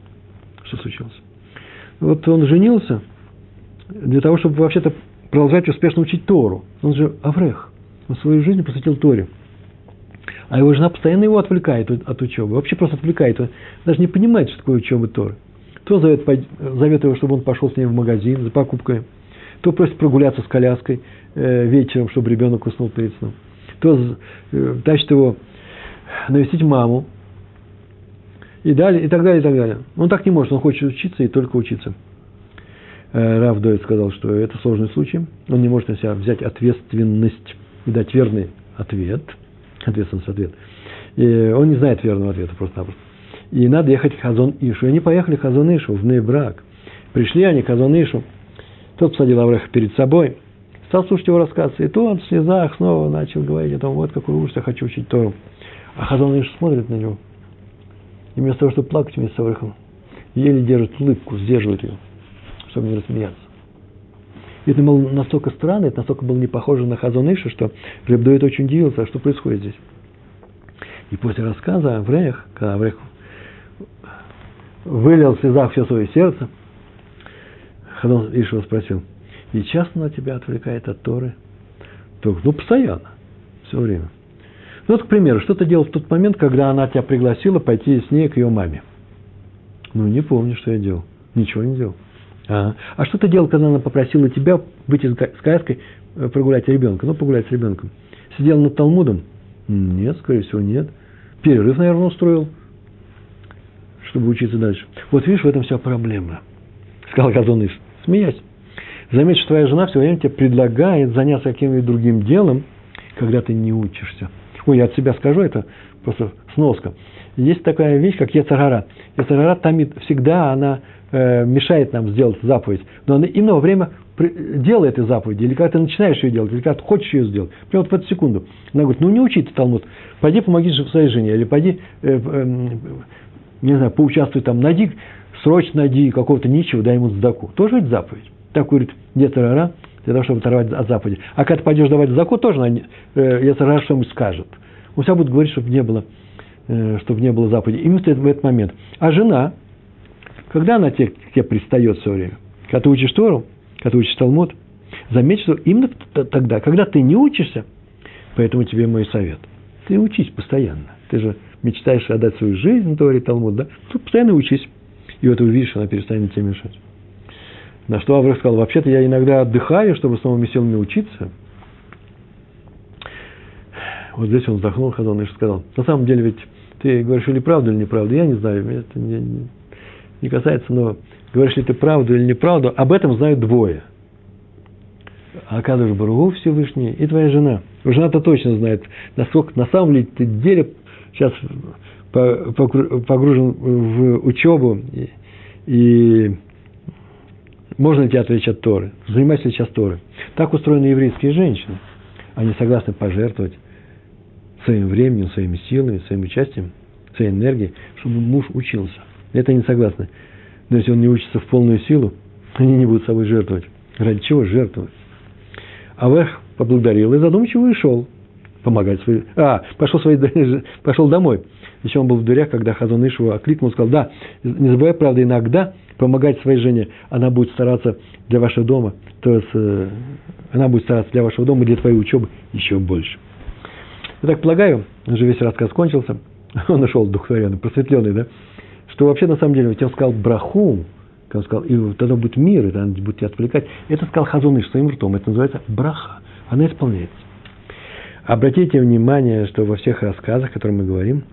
Что случилось? Вот он женился, для того, чтобы вообще-то продолжать успешно учить Тору. Он же Аврех. Он свою жизнь посвятил Торе. А его жена постоянно его отвлекает от учебы. Вообще просто отвлекает. Он даже не понимает, что такое учеба Торы. То зовет, зовет его, чтобы он пошел с ней в магазин за покупкой. То просит прогуляться с коляской э, вечером, чтобы ребенок уснул перед сном. То э, тащит его навестить маму. И, далее, и так далее, и так далее. Он так не может, он хочет учиться и только учиться. Э, Рав Дойд сказал, что это сложный случай, он не может на себя взять ответственность и дать верный ответ, ответственность ответ. И он не знает верного ответа просто-напросто. И надо ехать в Хазон Ишу. И они поехали в Хазон Ишу, в Нейбрак. Пришли они к Хазон Ишу. Тот посадил Авреха перед собой, стал слушать его рассказ. И то он в слезах снова начал говорить о том, вот какой ужас, я хочу учить Тору. А Хазон Ишу смотрит на него. И вместо того, чтобы плакать вместе с Аврехом, еле держит улыбку, сдерживает ее чтобы не рассмеяться. И это было настолько странно, это настолько было не похоже на Хазон Иша, что Ребдует очень удивился, а что происходит здесь. И после рассказа Аврех, когда Аврех вылил в слезах все свое сердце, Хазон Иша спросил, и часто она тебя отвлекает от Торы? То, ну, постоянно, все время. Ну, вот, к примеру, что ты делал в тот момент, когда она тебя пригласила пойти с ней к ее маме? Ну, не помню, что я делал. Ничего не делал. А, а что ты делал, когда она попросила тебя выйти с коляской, э, прогулять ребенка? Ну, погулять с ребенком. Сидел над Талмудом? Нет, скорее всего, нет. Перерыв, наверное, устроил, чтобы учиться дальше. Вот видишь, в этом вся проблема, сказал Казоныш, смеясь. Заметь, что твоя жена все время тебе предлагает заняться каким-нибудь другим делом, когда ты не учишься. Ой, я от себя скажу, это просто сноска. Есть такая вещь, как Ецарара. Ецарара томит всегда, она Э, мешает нам сделать заповедь, но она во время делает этой заповеди, или когда ты начинаешь ее делать, или когда ты хочешь ее сделать, прямо вот в эту секунду. Она говорит, ну не учи ты Талмуд, пойди помоги своей жене, или пойди, э, э, не знаю, поучаствуй там, найди, срочно найди какого-то ничего, дай ему сдаку. Тоже ведь заповедь. Так говорит Ецарара, для того, чтобы оторвать от заповеди. А когда ты пойдешь давать заку, тоже э, Ецарара что-нибудь скажет. Он всегда будет говорить, чтобы не было, э, чтобы не было заповеди. Именно в этот момент. А жена, когда она тебе, тебе пристает все время? Когда ты учишь Тору, когда ты учишь Талмуд, заметь, что именно тогда, когда ты не учишься, поэтому тебе мой совет. Ты учись постоянно. Ты же мечтаешь отдать свою жизнь Торе Талмуд, да? Тут постоянно учись. И вот увидишь, она перестанет тебе мешать. На что Авраам сказал, вообще-то я иногда отдыхаю, чтобы с новыми силами учиться. Вот здесь он вздохнул, Хазон, и сказал, на самом деле ведь ты говоришь или правду, или неправду, я не знаю, это не, не касается, но говоришь ли ты правду или неправду, об этом знают двое. Акадыш Баругу Всевышний и твоя жена. Жена-то точно знает, насколько на самом ли ты деле сейчас погружен в учебу, и, и можно ли отвлечь от Торы, занимайся сейчас Торы. Так устроены еврейские женщины. Они согласны пожертвовать своим временем, своими силами, своим участием, своей энергией, чтобы муж учился. Это не согласны. Но если он не учится в полную силу, они не будут собой жертвовать. Ради чего жертвовать? Авех поблагодарил и задумчиво ушел помогать своей... А, пошел, своей... пошел домой. Еще он был в дверях, когда Хазон Ишева окликнул, сказал, да, не забывай, правда, иногда помогать своей жене. Она будет стараться для вашего дома, то есть э, она будет стараться для вашего дома и для твоей учебы еще больше. Я так полагаю, уже весь рассказ кончился. Он ушел духовенный, просветленный, да? что вообще на самом деле, ведь он сказал браху, он сказал, и тогда будет мир, и тогда будет тебя отвлекать. Это сказал Хазуныш своим ртом, это называется браха, она исполняется. Обратите внимание, что во всех рассказах, о которых мы говорим,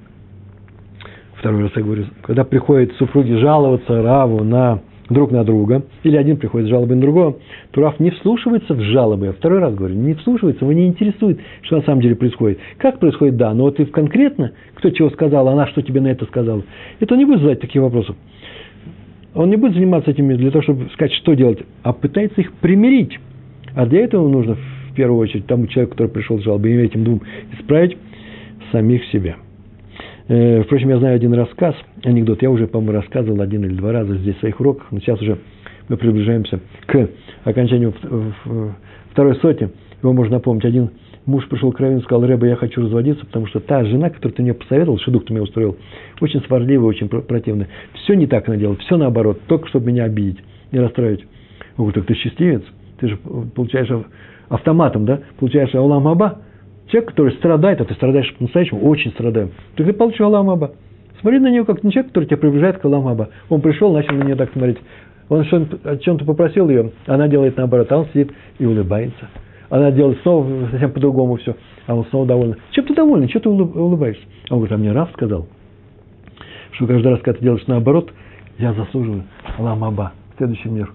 второй раз я говорю, когда приходят супруги жаловаться Раву на друг на друга, или один приходит с жалобой на другого, то Рав не вслушивается в жалобы. Я второй раз говорю, не вслушивается, его не интересует, что на самом деле происходит. Как происходит, да, но вот ты конкретно, кто чего сказал, она что тебе на это сказала, это не будет задать таких вопросов. Он не будет заниматься этими для того, чтобы сказать, что делать, а пытается их примирить. А для этого нужно, первую очередь, тому человеку, который пришел с жалобой, этим двум исправить самих себя – Э, впрочем, я знаю один рассказ, анекдот, я уже, по-моему, рассказывал один или два раза здесь в своих уроках, но сейчас уже мы приближаемся к окончанию второй соти. Его можно напомнить. Один муж пришел к Равину и сказал, Рэба, я хочу разводиться, потому что та жена, которую ты мне посоветовал, шедук ты мне устроил, очень сварливая, очень противная. Все не так она делает, все наоборот, только чтобы меня обидеть и расстроить. Он говорит, так ты счастливец, ты же получаешь автоматом, да, получаешь Аллам Аба, Человек, который страдает, а ты страдаешь по-настоящему, очень страдаю, то ты получишь Аллам Аба. Смотри на него, как на человек, который тебя приближает к Аллам Аба. Он пришел, начал на нее так смотреть. Он о чем-то попросил ее, она делает наоборот, а он сидит и улыбается. Она делает снова совсем по-другому все, а он снова доволен. Чем ты доволен, что ты улыбаешься? Он говорит, а мне Раф сказал, что каждый раз, когда ты делаешь наоборот, я заслуживаю ламаба, следующий мир.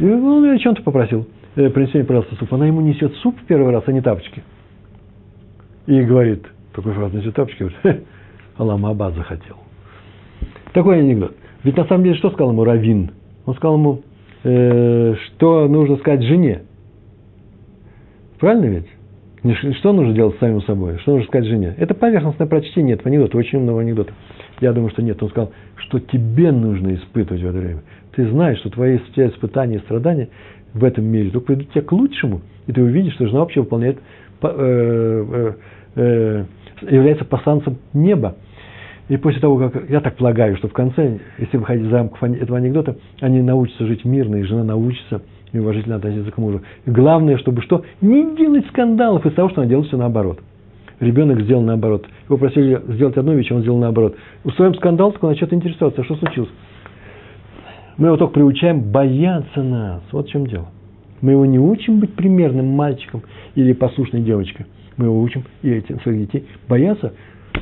И он ее о чем-то попросил. Э, принеси мне, пожалуйста, суп. Она ему несет суп в первый раз, а не тапочки. И говорит, такой фразу несет тапочки, говорит, Аламаба захотел. Такой анекдот. Ведь на самом деле что сказал ему Равин? Он сказал ему, э, что нужно сказать жене. Правильно ведь? Что нужно делать с самим собой? Что нужно сказать жене? Это поверхностное прочтение этого анекдота, очень умного анекдота. Я думаю, что нет. Он сказал, что тебе нужно испытывать в это время. Ты знаешь, что твои испытания и страдания в этом мире только придут тебе к лучшему, и ты увидишь, что жена вообще выполняет, э, э, э, является посланцем неба. И после того, как, я так полагаю, что в конце, если выходить за рамков этого анекдота, они научатся жить мирно, и жена научится и уважительно относиться к мужу. И главное, чтобы что? Не делать скандалов из того, что она делает все наоборот. Ребенок сделал наоборот. Его просили сделать одну вещь, он сделал наоборот. Устроим скандал, только он начнет интересоваться, что случилось. Мы его только приучаем бояться нас. Вот в чем дело. Мы его не учим быть примерным мальчиком или послушной девочкой. Мы его учим и этим своих детей бояться,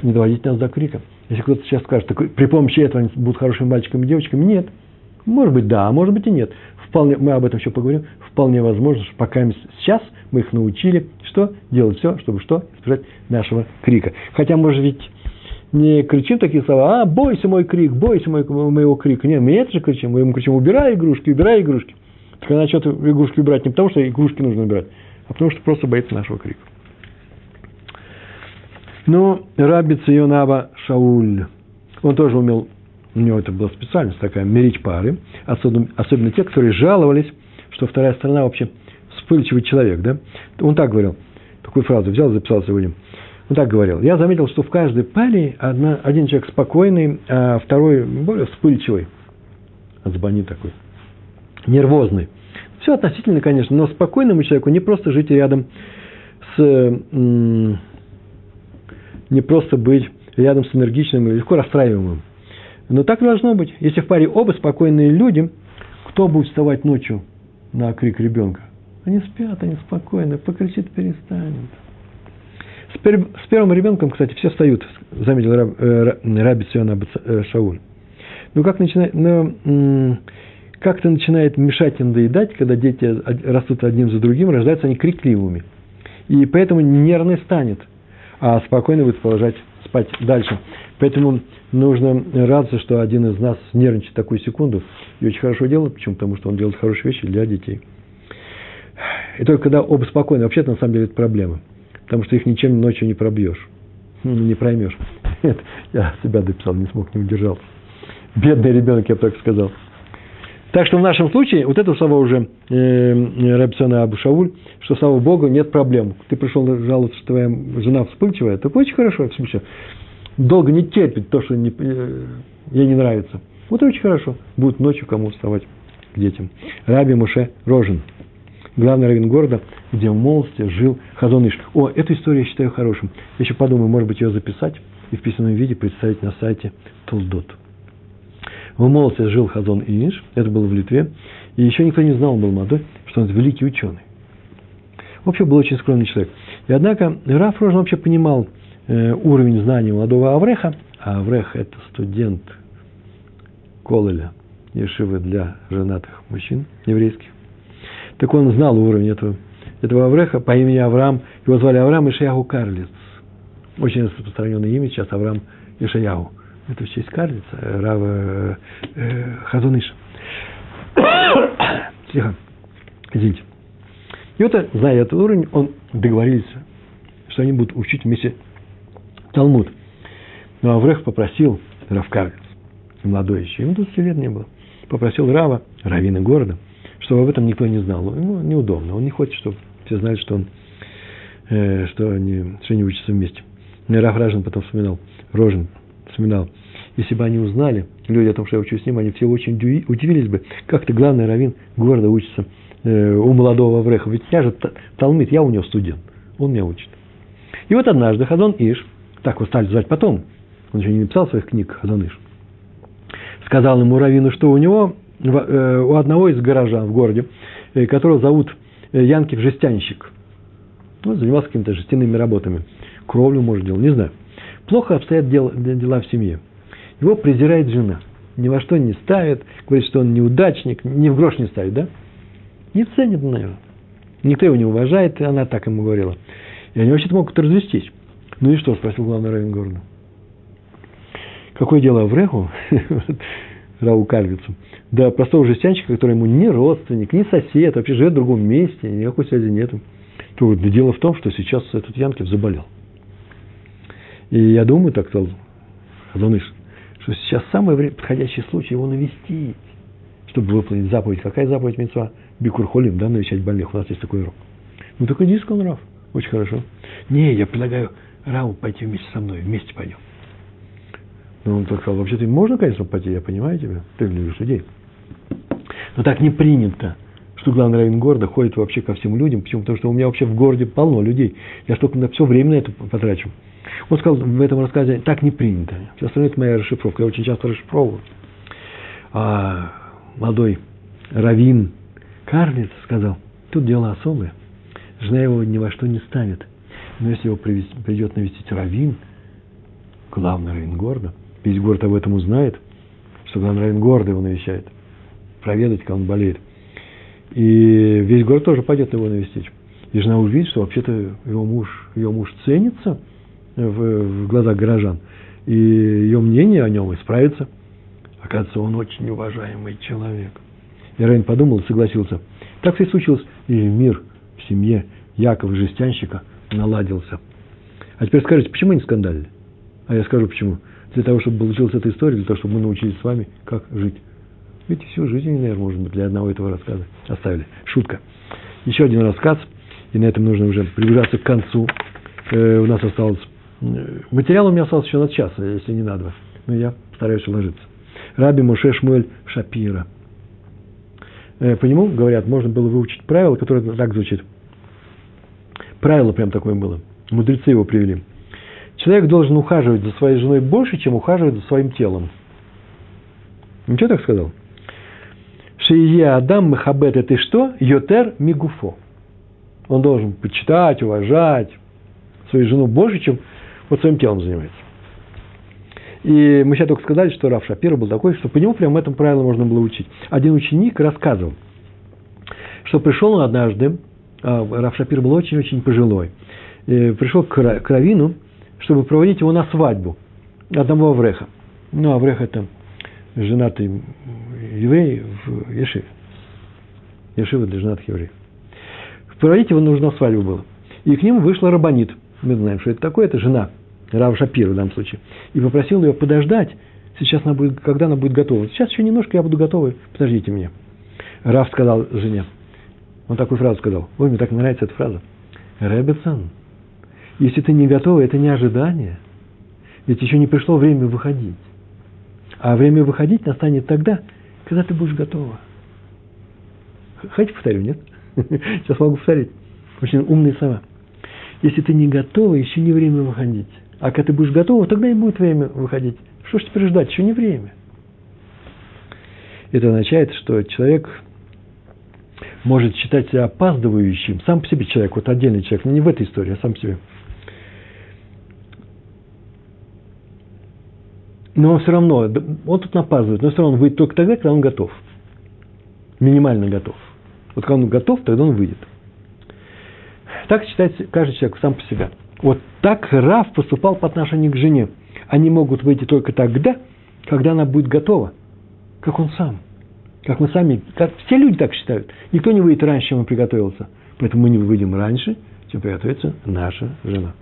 не доводить нас до крика. Если кто-то сейчас скажет, так при помощи этого они будут хорошими мальчиками и девочками, нет. Может быть, да, а может быть и нет. Вполне, мы об этом еще поговорим. Вполне возможно, что пока сейчас мы их научили, что делать все, чтобы что? Избежать нашего крика. Хотя, может ведь, не кричим такие слова, а, бойся мой крик, бойся мой, моего крика. Нет, мы это же кричим, мы ему кричим, убирай игрушки, убирай игрушки. Так она что-то игрушки убирать не потому, что игрушки нужно убирать, а потому что просто боится нашего крика. Но ну, Раби Ционава Шауль, он тоже умел, у него это была специальность такая, мерить пары, особенно, особенно те, которые жаловались, что вторая сторона вообще вспыльчивый человек, да? Он так говорил, такую фразу взял, записал сегодня. Он так говорил. Я заметил, что в каждой паре одна, один человек спокойный, а второй более вспыльчивый. Отзвони такой. Нервозный. Все относительно, конечно, но спокойному человеку не просто жить рядом с не просто быть рядом с энергичным и легко расстраиваемым. Но так должно быть. Если в паре оба спокойные люди, кто будет вставать ночью на крик ребенка? Они спят, они спокойно, покричит, перестанет. С, пер, с первым ребенком, кстати, все встают, заметил раб, э, Раби Сиона э, Шауль. Но как начинает, но, как-то начинает мешать им доедать, когда дети растут одним за другим, рождаются они крикливыми. И поэтому нервный станет а спокойно будет продолжать спать дальше. Поэтому нужно радоваться, что один из нас нервничает такую секунду и очень хорошо делает. Почему? Потому что он делает хорошие вещи для детей. И только когда оба спокойны, вообще-то на самом деле это проблема. Потому что их ничем ночью не пробьешь. Не проймешь. Это я себя дописал, не смог, не удержался. Бедный ребенок, я бы так сказал. Так что в нашем случае, вот это слова уже э, Рабсона Абу Шауль, что, слава Богу, нет проблем. Ты пришел жаловаться, что твоя жена вспыльчивая, так очень хорошо, в смысле, долго не терпит то, что не, э, ей не нравится. Вот очень хорошо. Будет ночью кому вставать к детям. Раби Муше Рожин, главный раввин города, где в молодости жил Хазоныш. О, эту историю я считаю хорошим. Я еще подумаю, может быть, ее записать и в письменном виде представить на сайте Толдот. В молодости жил Хазон Иш, это было в Литве, и еще никто не знал, был молодой, что он великий ученый. Вообще был очень скромный человек. И однако Раф Рожин вообще понимал э, уровень знаний молодого Авреха, а Аврех – это студент Колеля, Ешивы для женатых мужчин еврейских. Так он знал уровень этого, этого Авреха по имени Авраам. Его звали Авраам Ишаяху Карлиц. Очень распространенное имя сейчас Авраам Ишаяху. Это в честь Карлица, э, Рава э, э, Хазуныша. Тихо. Извините. И вот, зная этот уровень, он договорились, что они будут учить вместе Талмуд. Но Аврех попросил Рав Карлиц, молодой еще, ему 20 лет не было, попросил Рава, равина города, чтобы об этом никто не знал. Ему неудобно, он не хочет, чтобы все знали, что он э, что они, что они учатся вместе. Раф Ражин потом вспоминал, Рожин вспоминал, если бы они узнали, люди о том, что я учусь с ним, они все очень удивились бы, как то главный раввин города учится э, у молодого Авреха. Ведь я же Талмит, я у него студент, он меня учит. И вот однажды Хазон Иш, так его стали звать потом, он еще не написал своих книг, Хазон Иш, сказал ему Равину, что у него, у одного из гаража в городе, э, которого зовут Янкив Жестянщик, ну, занимался какими-то жестяными работами, кровлю, может, делал, не знаю. Плохо обстоят дела, дела в семье. Его презирает жена. Ни во что не ставит, говорит, что он неудачник, ни в грош не ставит, да? Не ценит, наверное. Никто его не уважает, и она так ему говорила. И они вообще-то могут развестись. Ну и что, спросил главный равен города. Какое дело Авреху, Рау Кальвицу, да простого жестянщика, который ему не родственник, не сосед, вообще живет в другом месте, никакой связи нету. То да дело в том, что сейчас этот Янкев заболел. И я думаю, так сказал Адоныш, что сейчас самый время, подходящий случай его навестить, чтобы выполнить заповедь. Какая заповедь Мецва? Бикурхолим, да, навещать больных. У нас есть такой урок. Ну, только иди, сказал Раф. Очень хорошо. Не, я предлагаю Раву пойти вместе со мной, вместе пойдем. Ну, он так сказал, вообще-то можно, конечно, пойти, я понимаю тебя, ты любишь людей. Но так не принято, что главный равен города ходит вообще ко всем людям. Почему? Потому что у меня вообще в городе полно людей. Я столько на все время на это потрачу. Он сказал в этом рассказе, так не принято. Все остальное это моя расшифровка. Я очень часто расшифровываю. А молодой равин Карлиц сказал, тут дело особое. Жена его ни во что не ставит. Но если его придет навестить равин, главный равин города, весь город об этом узнает, что главный равин города его навещает, проведать, как он болеет. И весь город тоже пойдет его навестить. И жена увидит, что вообще-то его муж, ее муж ценится в, в глазах горожан. И ее мнение о нем исправится. Оказывается, он очень уважаемый человек. И Рейн подумал и согласился. Так все и случилось. И мир в семье Якова Жестянщика наладился. А теперь скажите, почему они скандалили? А я скажу почему. Для того, чтобы получилась эта история, для того, чтобы мы научились с вами, как жить. Ведь всю жизнь, наверное, быть, для одного этого рассказа оставили. Шутка. Еще один рассказ, и на этом нужно уже приближаться к концу. Э, у нас осталось... Э, материал у меня остался еще на час, если не на два. Но я стараюсь уложиться. Раби Моше Шмуэль Шапира. Э, по нему, говорят, можно было выучить правило, которое так звучит. Правило прям такое было. Мудрецы его привели. Человек должен ухаживать за своей женой больше, чем ухаживать за своим телом. Ничего так сказал? Шие Адам Махабет это что? Йотер Мигуфо. Он должен почитать, уважать свою жену больше, чем вот своим телом занимается. И мы сейчас только сказали, что Раф Шапира был такой, что по нему прямо этом правилу можно было учить. Один ученик рассказывал, что пришел он однажды, а Раф Шапир был очень-очень пожилой, пришел к Равину, чтобы проводить его на свадьбу одного Авреха. Ну, Аврех – это женатый еврей в Ешиве. Ешива для женатых евреев. Проводить его нужно свадьбу было. И к нему вышла Рабанит. Мы знаем, что это такое. Это жена Рава Шапира в данном случае. И попросил ее подождать. Сейчас она будет, когда она будет готова. Сейчас еще немножко я буду готова. Подождите меня. Рав сказал жене. Он такую фразу сказал. Ой, мне так нравится эта фраза. Ребетсон, если ты не готова, это не ожидание. Ведь еще не пришло время выходить. А время выходить настанет тогда, когда ты будешь готова. Хотите повторю, нет? Сейчас могу повторить. Очень умные слова. Если ты не готова, еще не время выходить. А когда ты будешь готова, тогда и будет время выходить. Что ж теперь ждать? Еще не время. Это означает, что человек может считать себя опаздывающим, сам по себе человек, вот отдельный человек, не в этой истории, а сам по себе. Но он все равно, он тут напаздывает, но все равно он выйдет только тогда, когда он готов. Минимально готов. Вот когда он готов, тогда он выйдет. Так считает каждый человек сам по себе. Вот так Раф поступал по отношению к жене. Они могут выйти только тогда, когда она будет готова, как он сам. Как мы сами, как все люди так считают. Никто не выйдет раньше, чем он приготовился. Поэтому мы не выйдем раньше, чем приготовится наша жена.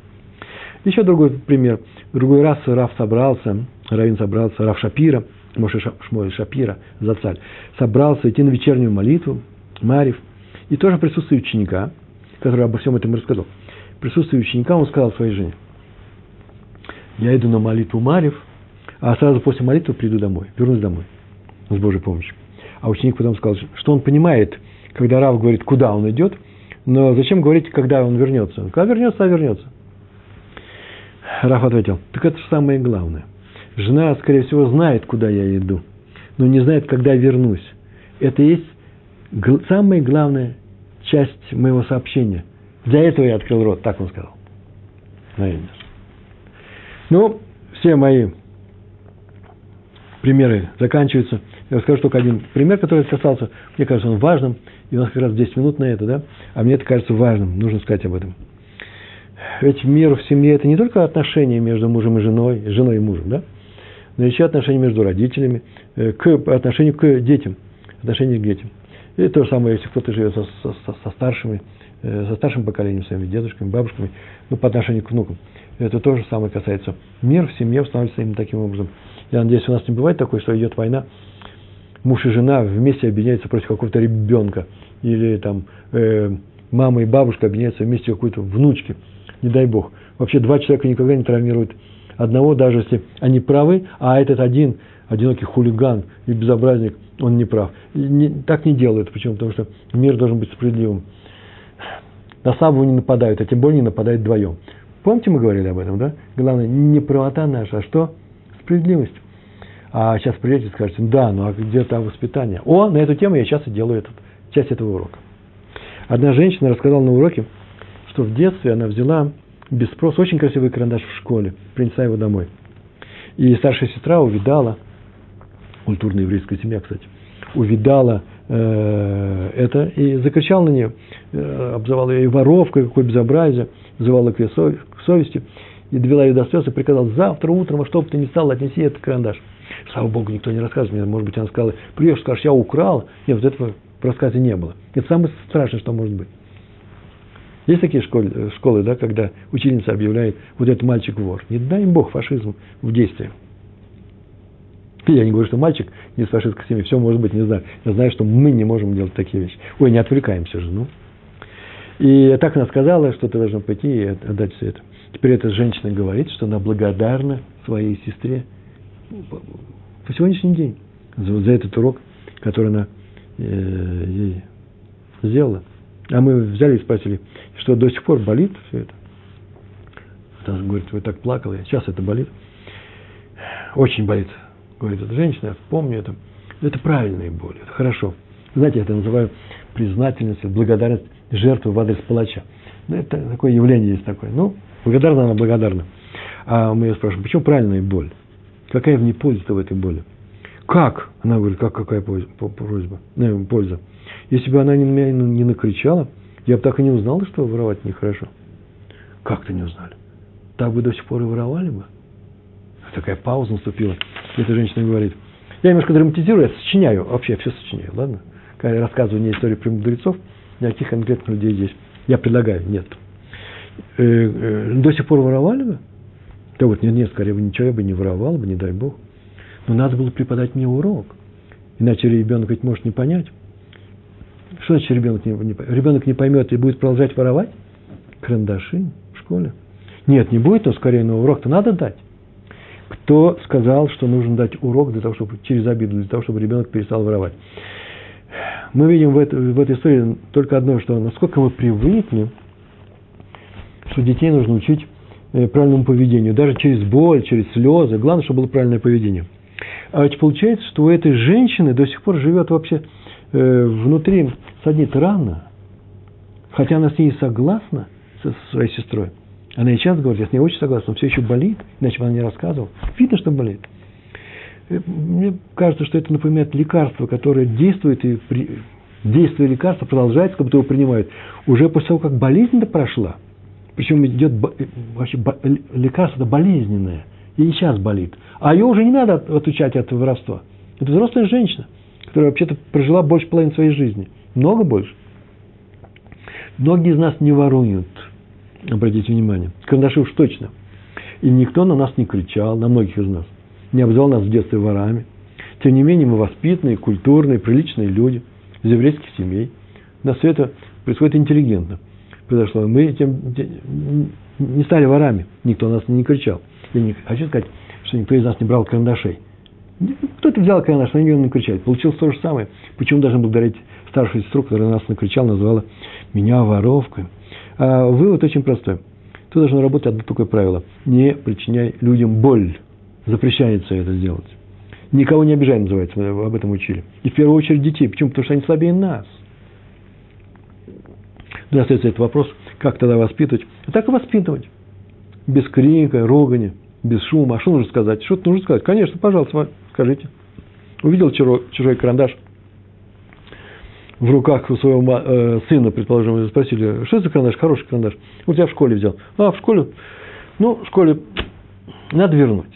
Еще другой пример. В другой раз Раф собрался, Равин собрался, Раф Шапира, Моше Шмуэль Шапира, Зацаль, собрался идти на вечернюю молитву, Марив, и тоже присутствие ученика, который обо всем этом рассказал. В присутствии ученика он сказал своей жене, я иду на молитву Марив, а сразу после молитвы приду домой, вернусь домой с Божьей помощью. А ученик потом сказал, что он понимает, когда Рав говорит, куда он идет, но зачем говорить, когда он вернется? Когда вернется, а вернется. Раф ответил, так это же самое главное. Жена, скорее всего, знает, куда я иду, но не знает, когда вернусь. Это есть самая главная часть моего сообщения. Для этого я открыл рот, так он сказал. Ну, все мои примеры заканчиваются. Я расскажу только один пример, который касался, мне кажется, он важным, и у нас как раз 10 минут на это, да, а мне это кажется важным, нужно сказать об этом. Ведь мир в семье – это не только отношения между мужем и женой, женой и мужем, да, но еще отношения между родителями, э, к отношению к детям, отношение к детям. И то же самое, если кто-то живет со, со, со старшими, э, со старшим поколением, своими дедушками, бабушками, ну, по отношению к внукам. Это то же самое касается. Мир в семье устанавливается именно таким образом. Я надеюсь, у нас не бывает такое, что идет война, муж и жена вместе объединяются против какого-то ребенка, или там э, мама и бабушка объединяются вместе какой-то внучки, не дай бог. Вообще два человека никогда не травмируют одного, даже если они правы, а этот один, одинокий хулиган и безобразник, он не прав. Не, так не делают. Почему? Потому что мир должен быть справедливым. На слабого не нападают, а тем более не нападают вдвоем. Помните, мы говорили об этом, да? Главное, не правота наша, а что? Справедливость. А сейчас придете и скажете, да, ну а где там воспитание? О, на эту тему я сейчас и делаю этот, часть этого урока. Одна женщина рассказала на уроке, что в детстве она взяла без спроса очень красивый карандаш в школе, принесла его домой. И старшая сестра увидала, культурная еврейская семья, кстати, увидала э, это и закричала на нее, э, обзывала ее воровкой, какое безобразие, взывала к ее совести, и довела ее до слез и приказала, завтра утром, во что бы ты ни стал, отнеси этот карандаш. Слава Богу, никто не рассказывает мне, может быть, она сказала, приедешь, скажешь, я украла. Нет, вот этого в рассказе не было. Это самое страшное, что может быть. Есть такие школы, э, школы, да, когда ученица объявляет, вот этот мальчик вор. Не дай им Бог фашизм в действии. Я не говорю, что мальчик не с фашистской семьи, все может быть, не знаю. Я знаю, что мы не можем делать такие вещи. Ой, не отвлекаемся же, ну. И так она сказала, что ты должен пойти и отдать все это. Теперь эта женщина говорит, что она благодарна своей сестре по сегодняшний день за, за этот урок, который она э, ей сделала. А мы взяли и спросили, что до сих пор болит все это. Она говорит, вы так плакала, сейчас это болит. Очень болит, говорит эта женщина, я помню это. Это правильная боль, это хорошо. Знаете, я это называю признательность, благодарность жертвы в адрес палача. Ну, это такое явление есть такое. Ну, благодарна она, благодарна. А мы ее спрашиваем, почему правильная боль? Какая в ней польза в этой боли? Как? Она говорит, как какая просьба, э, польза? Если бы она не, меня не накричала, я бы так и не узнал, что воровать нехорошо. Как-то не узнали. Так бы до сих пор и воровали бы. Такая пауза наступила. Эта женщина говорит, я немножко драматизирую, я сочиняю, вообще я все сочиняю, ладно? Когда я рассказываю не историю про мудрецов, никаких конкретных людей здесь. Я предлагаю, нет. Э, э, до сих пор воровали бы? Да вот, нет, нет, скорее бы ничего я бы не воровал бы, не дай бог. Но надо было преподать мне урок. Иначе ребенок ведь может не понять. Что значит ребенок не, не Ребенок не поймет и будет продолжать воровать? Карандаши в школе. Нет, не будет, но скорее на урок-то надо дать. Кто сказал, что нужно дать урок для того, чтобы через обиду, для того, чтобы ребенок перестал воровать? Мы видим в, это, в этой истории только одно, что насколько мы привыкли, что детей нужно учить Э, правильному поведению, даже через боль, через слезы. Главное, чтобы было правильное поведение. А ведь получается, что у этой женщины до сих пор живет вообще внутри саднит рана, хотя она с ней согласна, со своей сестрой. Она и сейчас говорит, я с ней очень согласна, но все еще болит, иначе бы она не рассказывала. Видно, что болит. Э, мне кажется, что это напоминает лекарство, которое действует, и при... действие лекарства продолжается, как будто его принимают. Уже после того, как болезнь-то прошла – причем идет вообще лекарство болезненное, и сейчас болит. А ее уже не надо отучать от воровства. Это взрослая женщина, которая вообще-то прожила больше половины своей жизни. Много больше. Многие из нас не воруют, обратите внимание. Карандаши уж точно. И никто на нас не кричал, на многих из нас. Не обзывал нас в детстве ворами. Тем не менее, мы воспитанные, культурные, приличные люди из еврейских семей. На все это происходит интеллигентно произошло. Мы тем, не стали ворами, никто нас не кричал. Я не хочу сказать, что никто из нас не брал карандашей. Кто-то взял карандаш, на него накричать. Получилось то же самое. Почему должен благодарить старшую сестру, которая нас накричала, назвала меня воровкой? А вывод очень простой. Ты должен работать одно такое правило. Не причиняй людям боль. Запрещается это сделать. Никого не обижай, называется, мы об этом учили. И в первую очередь детей. Почему? Потому что они слабее нас. Но ну, остается этот вопрос, как тогда воспитывать? А так и воспитывать. Без крика, ругани. Без шума. А что нужно сказать? Что-то нужно сказать. Конечно, пожалуйста, скажите. Увидел чужой, карандаш в руках у своего э, сына, предположим, спросили, что за карандаш? Хороший карандаш. Вот я в школе взял. А, в школе? Ну, в школе надо вернуть.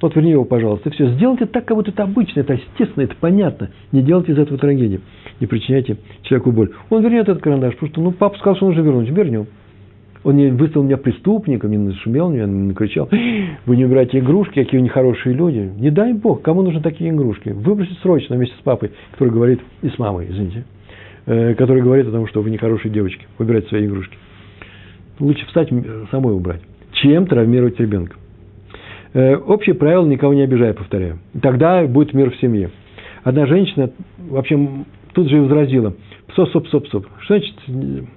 Вот верни его, пожалуйста, и все. Сделайте так, как будто это обычно, это естественно, это понятно. Не делайте из этого трагедии. Не причиняйте человеку боль. Он вернет этот карандаш, потому что, ну, папа сказал, что нужно вернуть. Вернем. Он не выставил меня преступником, не нашумел меня, не накричал. Вы не убираете игрушки, какие нехорошие люди. Не дай Бог, кому нужны такие игрушки? Выбросить срочно вместе с папой, который говорит, и с мамой, извините, э, который говорит о том, что вы нехорошие девочки. Выбирайте свои игрушки. Лучше встать, самой убрать, чем травмировать ребенка. Э, общее правило – никого не обижай, повторяю. Тогда будет мир в семье. Одна женщина, вообще, тут же и возразила, стоп, стоп, стоп, стоп. Что значит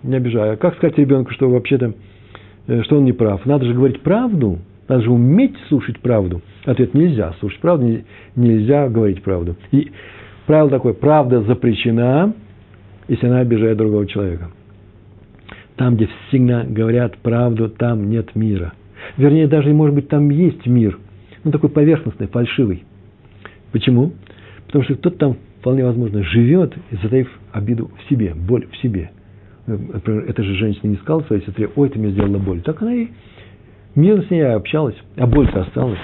не обижаю? Как сказать ребенку, что вообще-то, э, что он не прав? Надо же говорить правду, надо же уметь слушать правду. Ответ – нельзя слушать правду, нельзя говорить правду. И правило такое – правда запрещена, если она обижает другого человека. Там, где всегда говорят правду, там нет мира – Вернее, даже, может быть, там есть мир, ну, такой поверхностный, фальшивый. Почему? Потому что кто-то там, вполне возможно, живет, затаив обиду в себе, боль в себе. Например, эта же женщина не сказала своей сестре, ой, ты мне сделала боль. Так она и мирно с ней общалась, а боль-то осталась.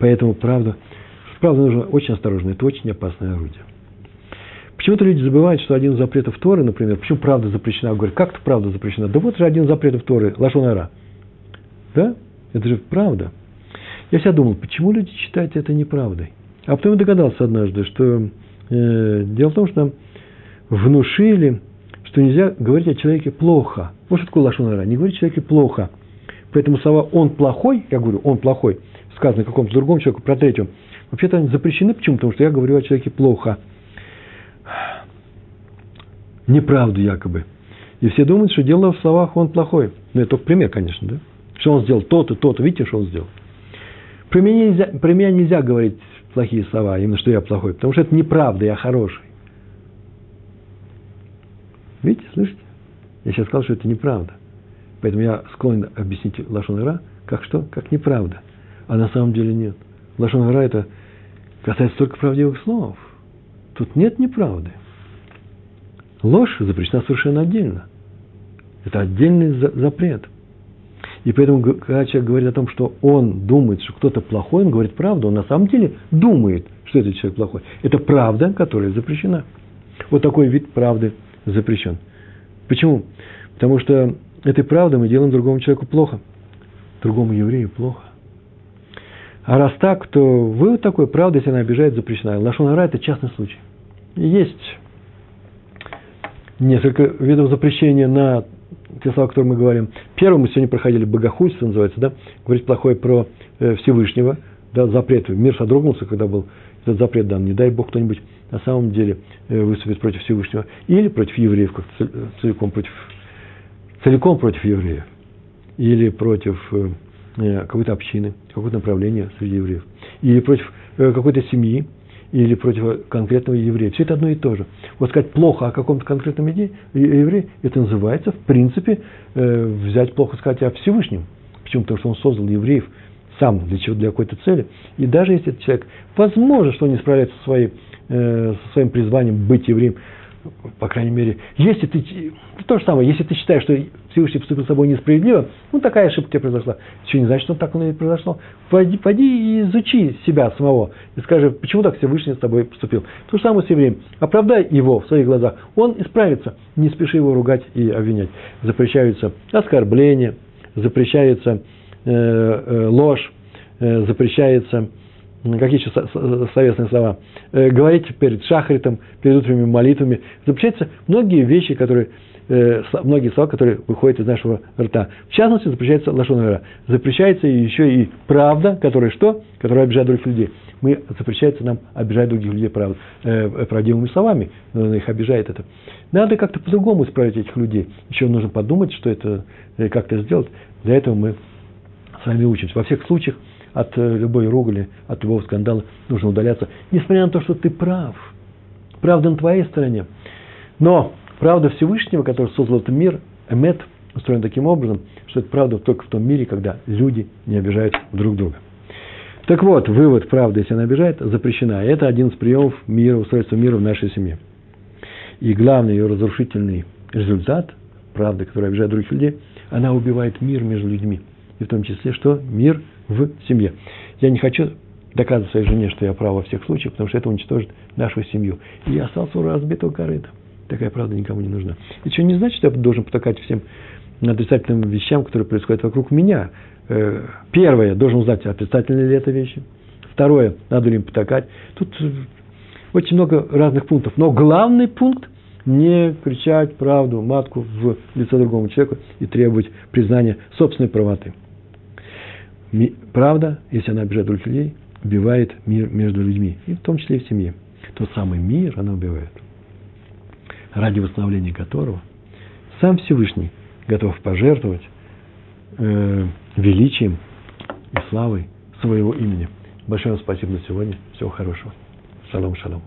Поэтому правда, правда нужно очень осторожно, это очень опасное орудие. Почему-то люди забывают, что один из запретов Торы, например, почему правда запрещена? Говорят, как это правда запрещена? Да вот же один из запретов Торы, лашонара. Да? Это же правда. Я всегда думал, почему люди считают это неправдой. А потом я догадался однажды, что э, дело в том, что внушили, что нельзя говорить о человеке плохо. Вот что такое лошонара. Не говорить о человеке плохо. Поэтому слова «он плохой», я говорю «он плохой», сказано какому-то другому человеку, про третьего, вообще-то они запрещены. Почему? Потому что я говорю о человеке плохо. Неправду якобы. И все думают, что дело в словах «он плохой». Ну, это только пример, конечно, да? что он сделал то-то, то-то. Видите, что он сделал? Про меня, нельзя, про меня нельзя говорить плохие слова, именно что я плохой, потому что это неправда, я хороший. Видите, слышите? Я сейчас сказал, что это неправда. Поэтому я склонен объяснить Лашон как что? Как неправда. А на самом деле нет. Лашон это касается только правдивых слов. Тут нет неправды. Ложь запрещена совершенно отдельно. Это отдельный запрет – и поэтому, когда человек говорит о том, что он думает, что кто-то плохой, он говорит правду, он на самом деле думает, что этот человек плохой. Это правда, которая запрещена. Вот такой вид правды запрещен. Почему? Потому что этой правдой мы делаем другому человеку плохо. Другому еврею плохо. А раз так, то вывод такой, правда, если она обижает, запрещена. Лашон это частный случай. Есть несколько видов запрещения на те слова, о которых мы говорим. Первым мы сегодня проходили богохульство, называется, да, говорить плохое про э, Всевышнего, да, запрет. Мир содрогнулся, когда был этот запрет дан. Не дай Бог кто-нибудь на самом деле э, выступит против Всевышнего. Или против евреев, как целиком против, целиком против евреев. Или против э, какой-то общины, какого-то направления среди евреев. Или против какой-то семьи, или против конкретного еврея. Все это одно и то же. Вот сказать плохо о каком-то конкретном еврее, это называется, в принципе, э, взять плохо сказать о Всевышнем. Почему? Потому что он создал евреев сам для чего для какой-то цели. И даже если этот человек, возможно, что он не справляется со, своей, э, со своим призванием быть евреем, по крайней мере, если ты, то же самое, если ты считаешь, что Всевышний поступил с тобой несправедливо, ну, такая ошибка у тебя произошла, еще не значит, что так оно и произошло. Пойди, пойди и изучи себя самого, и скажи, почему так Всевышний с тобой поступил. То же самое с евреем. Оправдай его в своих глазах, он исправится, не спеши его ругать и обвинять. Запрещаются оскорбления, запрещается э, э, ложь, э, запрещается какие еще словесные слова, э, говорить перед шахритом, перед утренними молитвами. Запрещаются многие вещи, которые, э, многие слова, которые выходят из нашего рта. В частности, запрещается лошонара. Запрещается еще и правда, которая что? Которая обижает других людей. Мы, запрещается нам обижать других людей прав, э, правдивыми словами, но их обижает это. Надо как-то по-другому исправить этих людей. Еще нужно подумать, что это, как это сделать. Для этого мы с вами учимся. Во всех случаях от э, любой ругали, от любого скандала нужно удаляться, несмотря на то, что ты прав. Правда на твоей стороне. Но правда Всевышнего, который создал этот мир, эмет, устроен таким образом, что это правда только в том мире, когда люди не обижают друг друга. Так вот, вывод, правда, если она обижает, запрещена. И это один из приемов мира, устройства мира в нашей семье. И главный ее разрушительный результат, правда, которая обижает других людей, она убивает мир между людьми. И в том числе, что мир в семье. Я не хочу доказывать своей жене, что я прав во всех случаях, потому что это уничтожит нашу семью. И я остался у разбитого корыта. Такая правда никому не нужна. И что не значит, что я должен потакать всем отрицательным вещам, которые происходят вокруг меня. Э, первое, должен узнать, отрицательные ли это вещи. Второе, надо ли им потакать. Тут э, очень много разных пунктов. Но главный пункт – не кричать правду, матку в лицо другому человеку и требовать признания собственной правоты. Правда, если она обижает других людей, убивает мир между людьми, и в том числе и в семье. Тот самый мир она убивает, ради восстановления которого сам Всевышний готов пожертвовать э, величием и славой своего имени. Большое вам спасибо на сегодня. Всего хорошего. Шалом, шалом.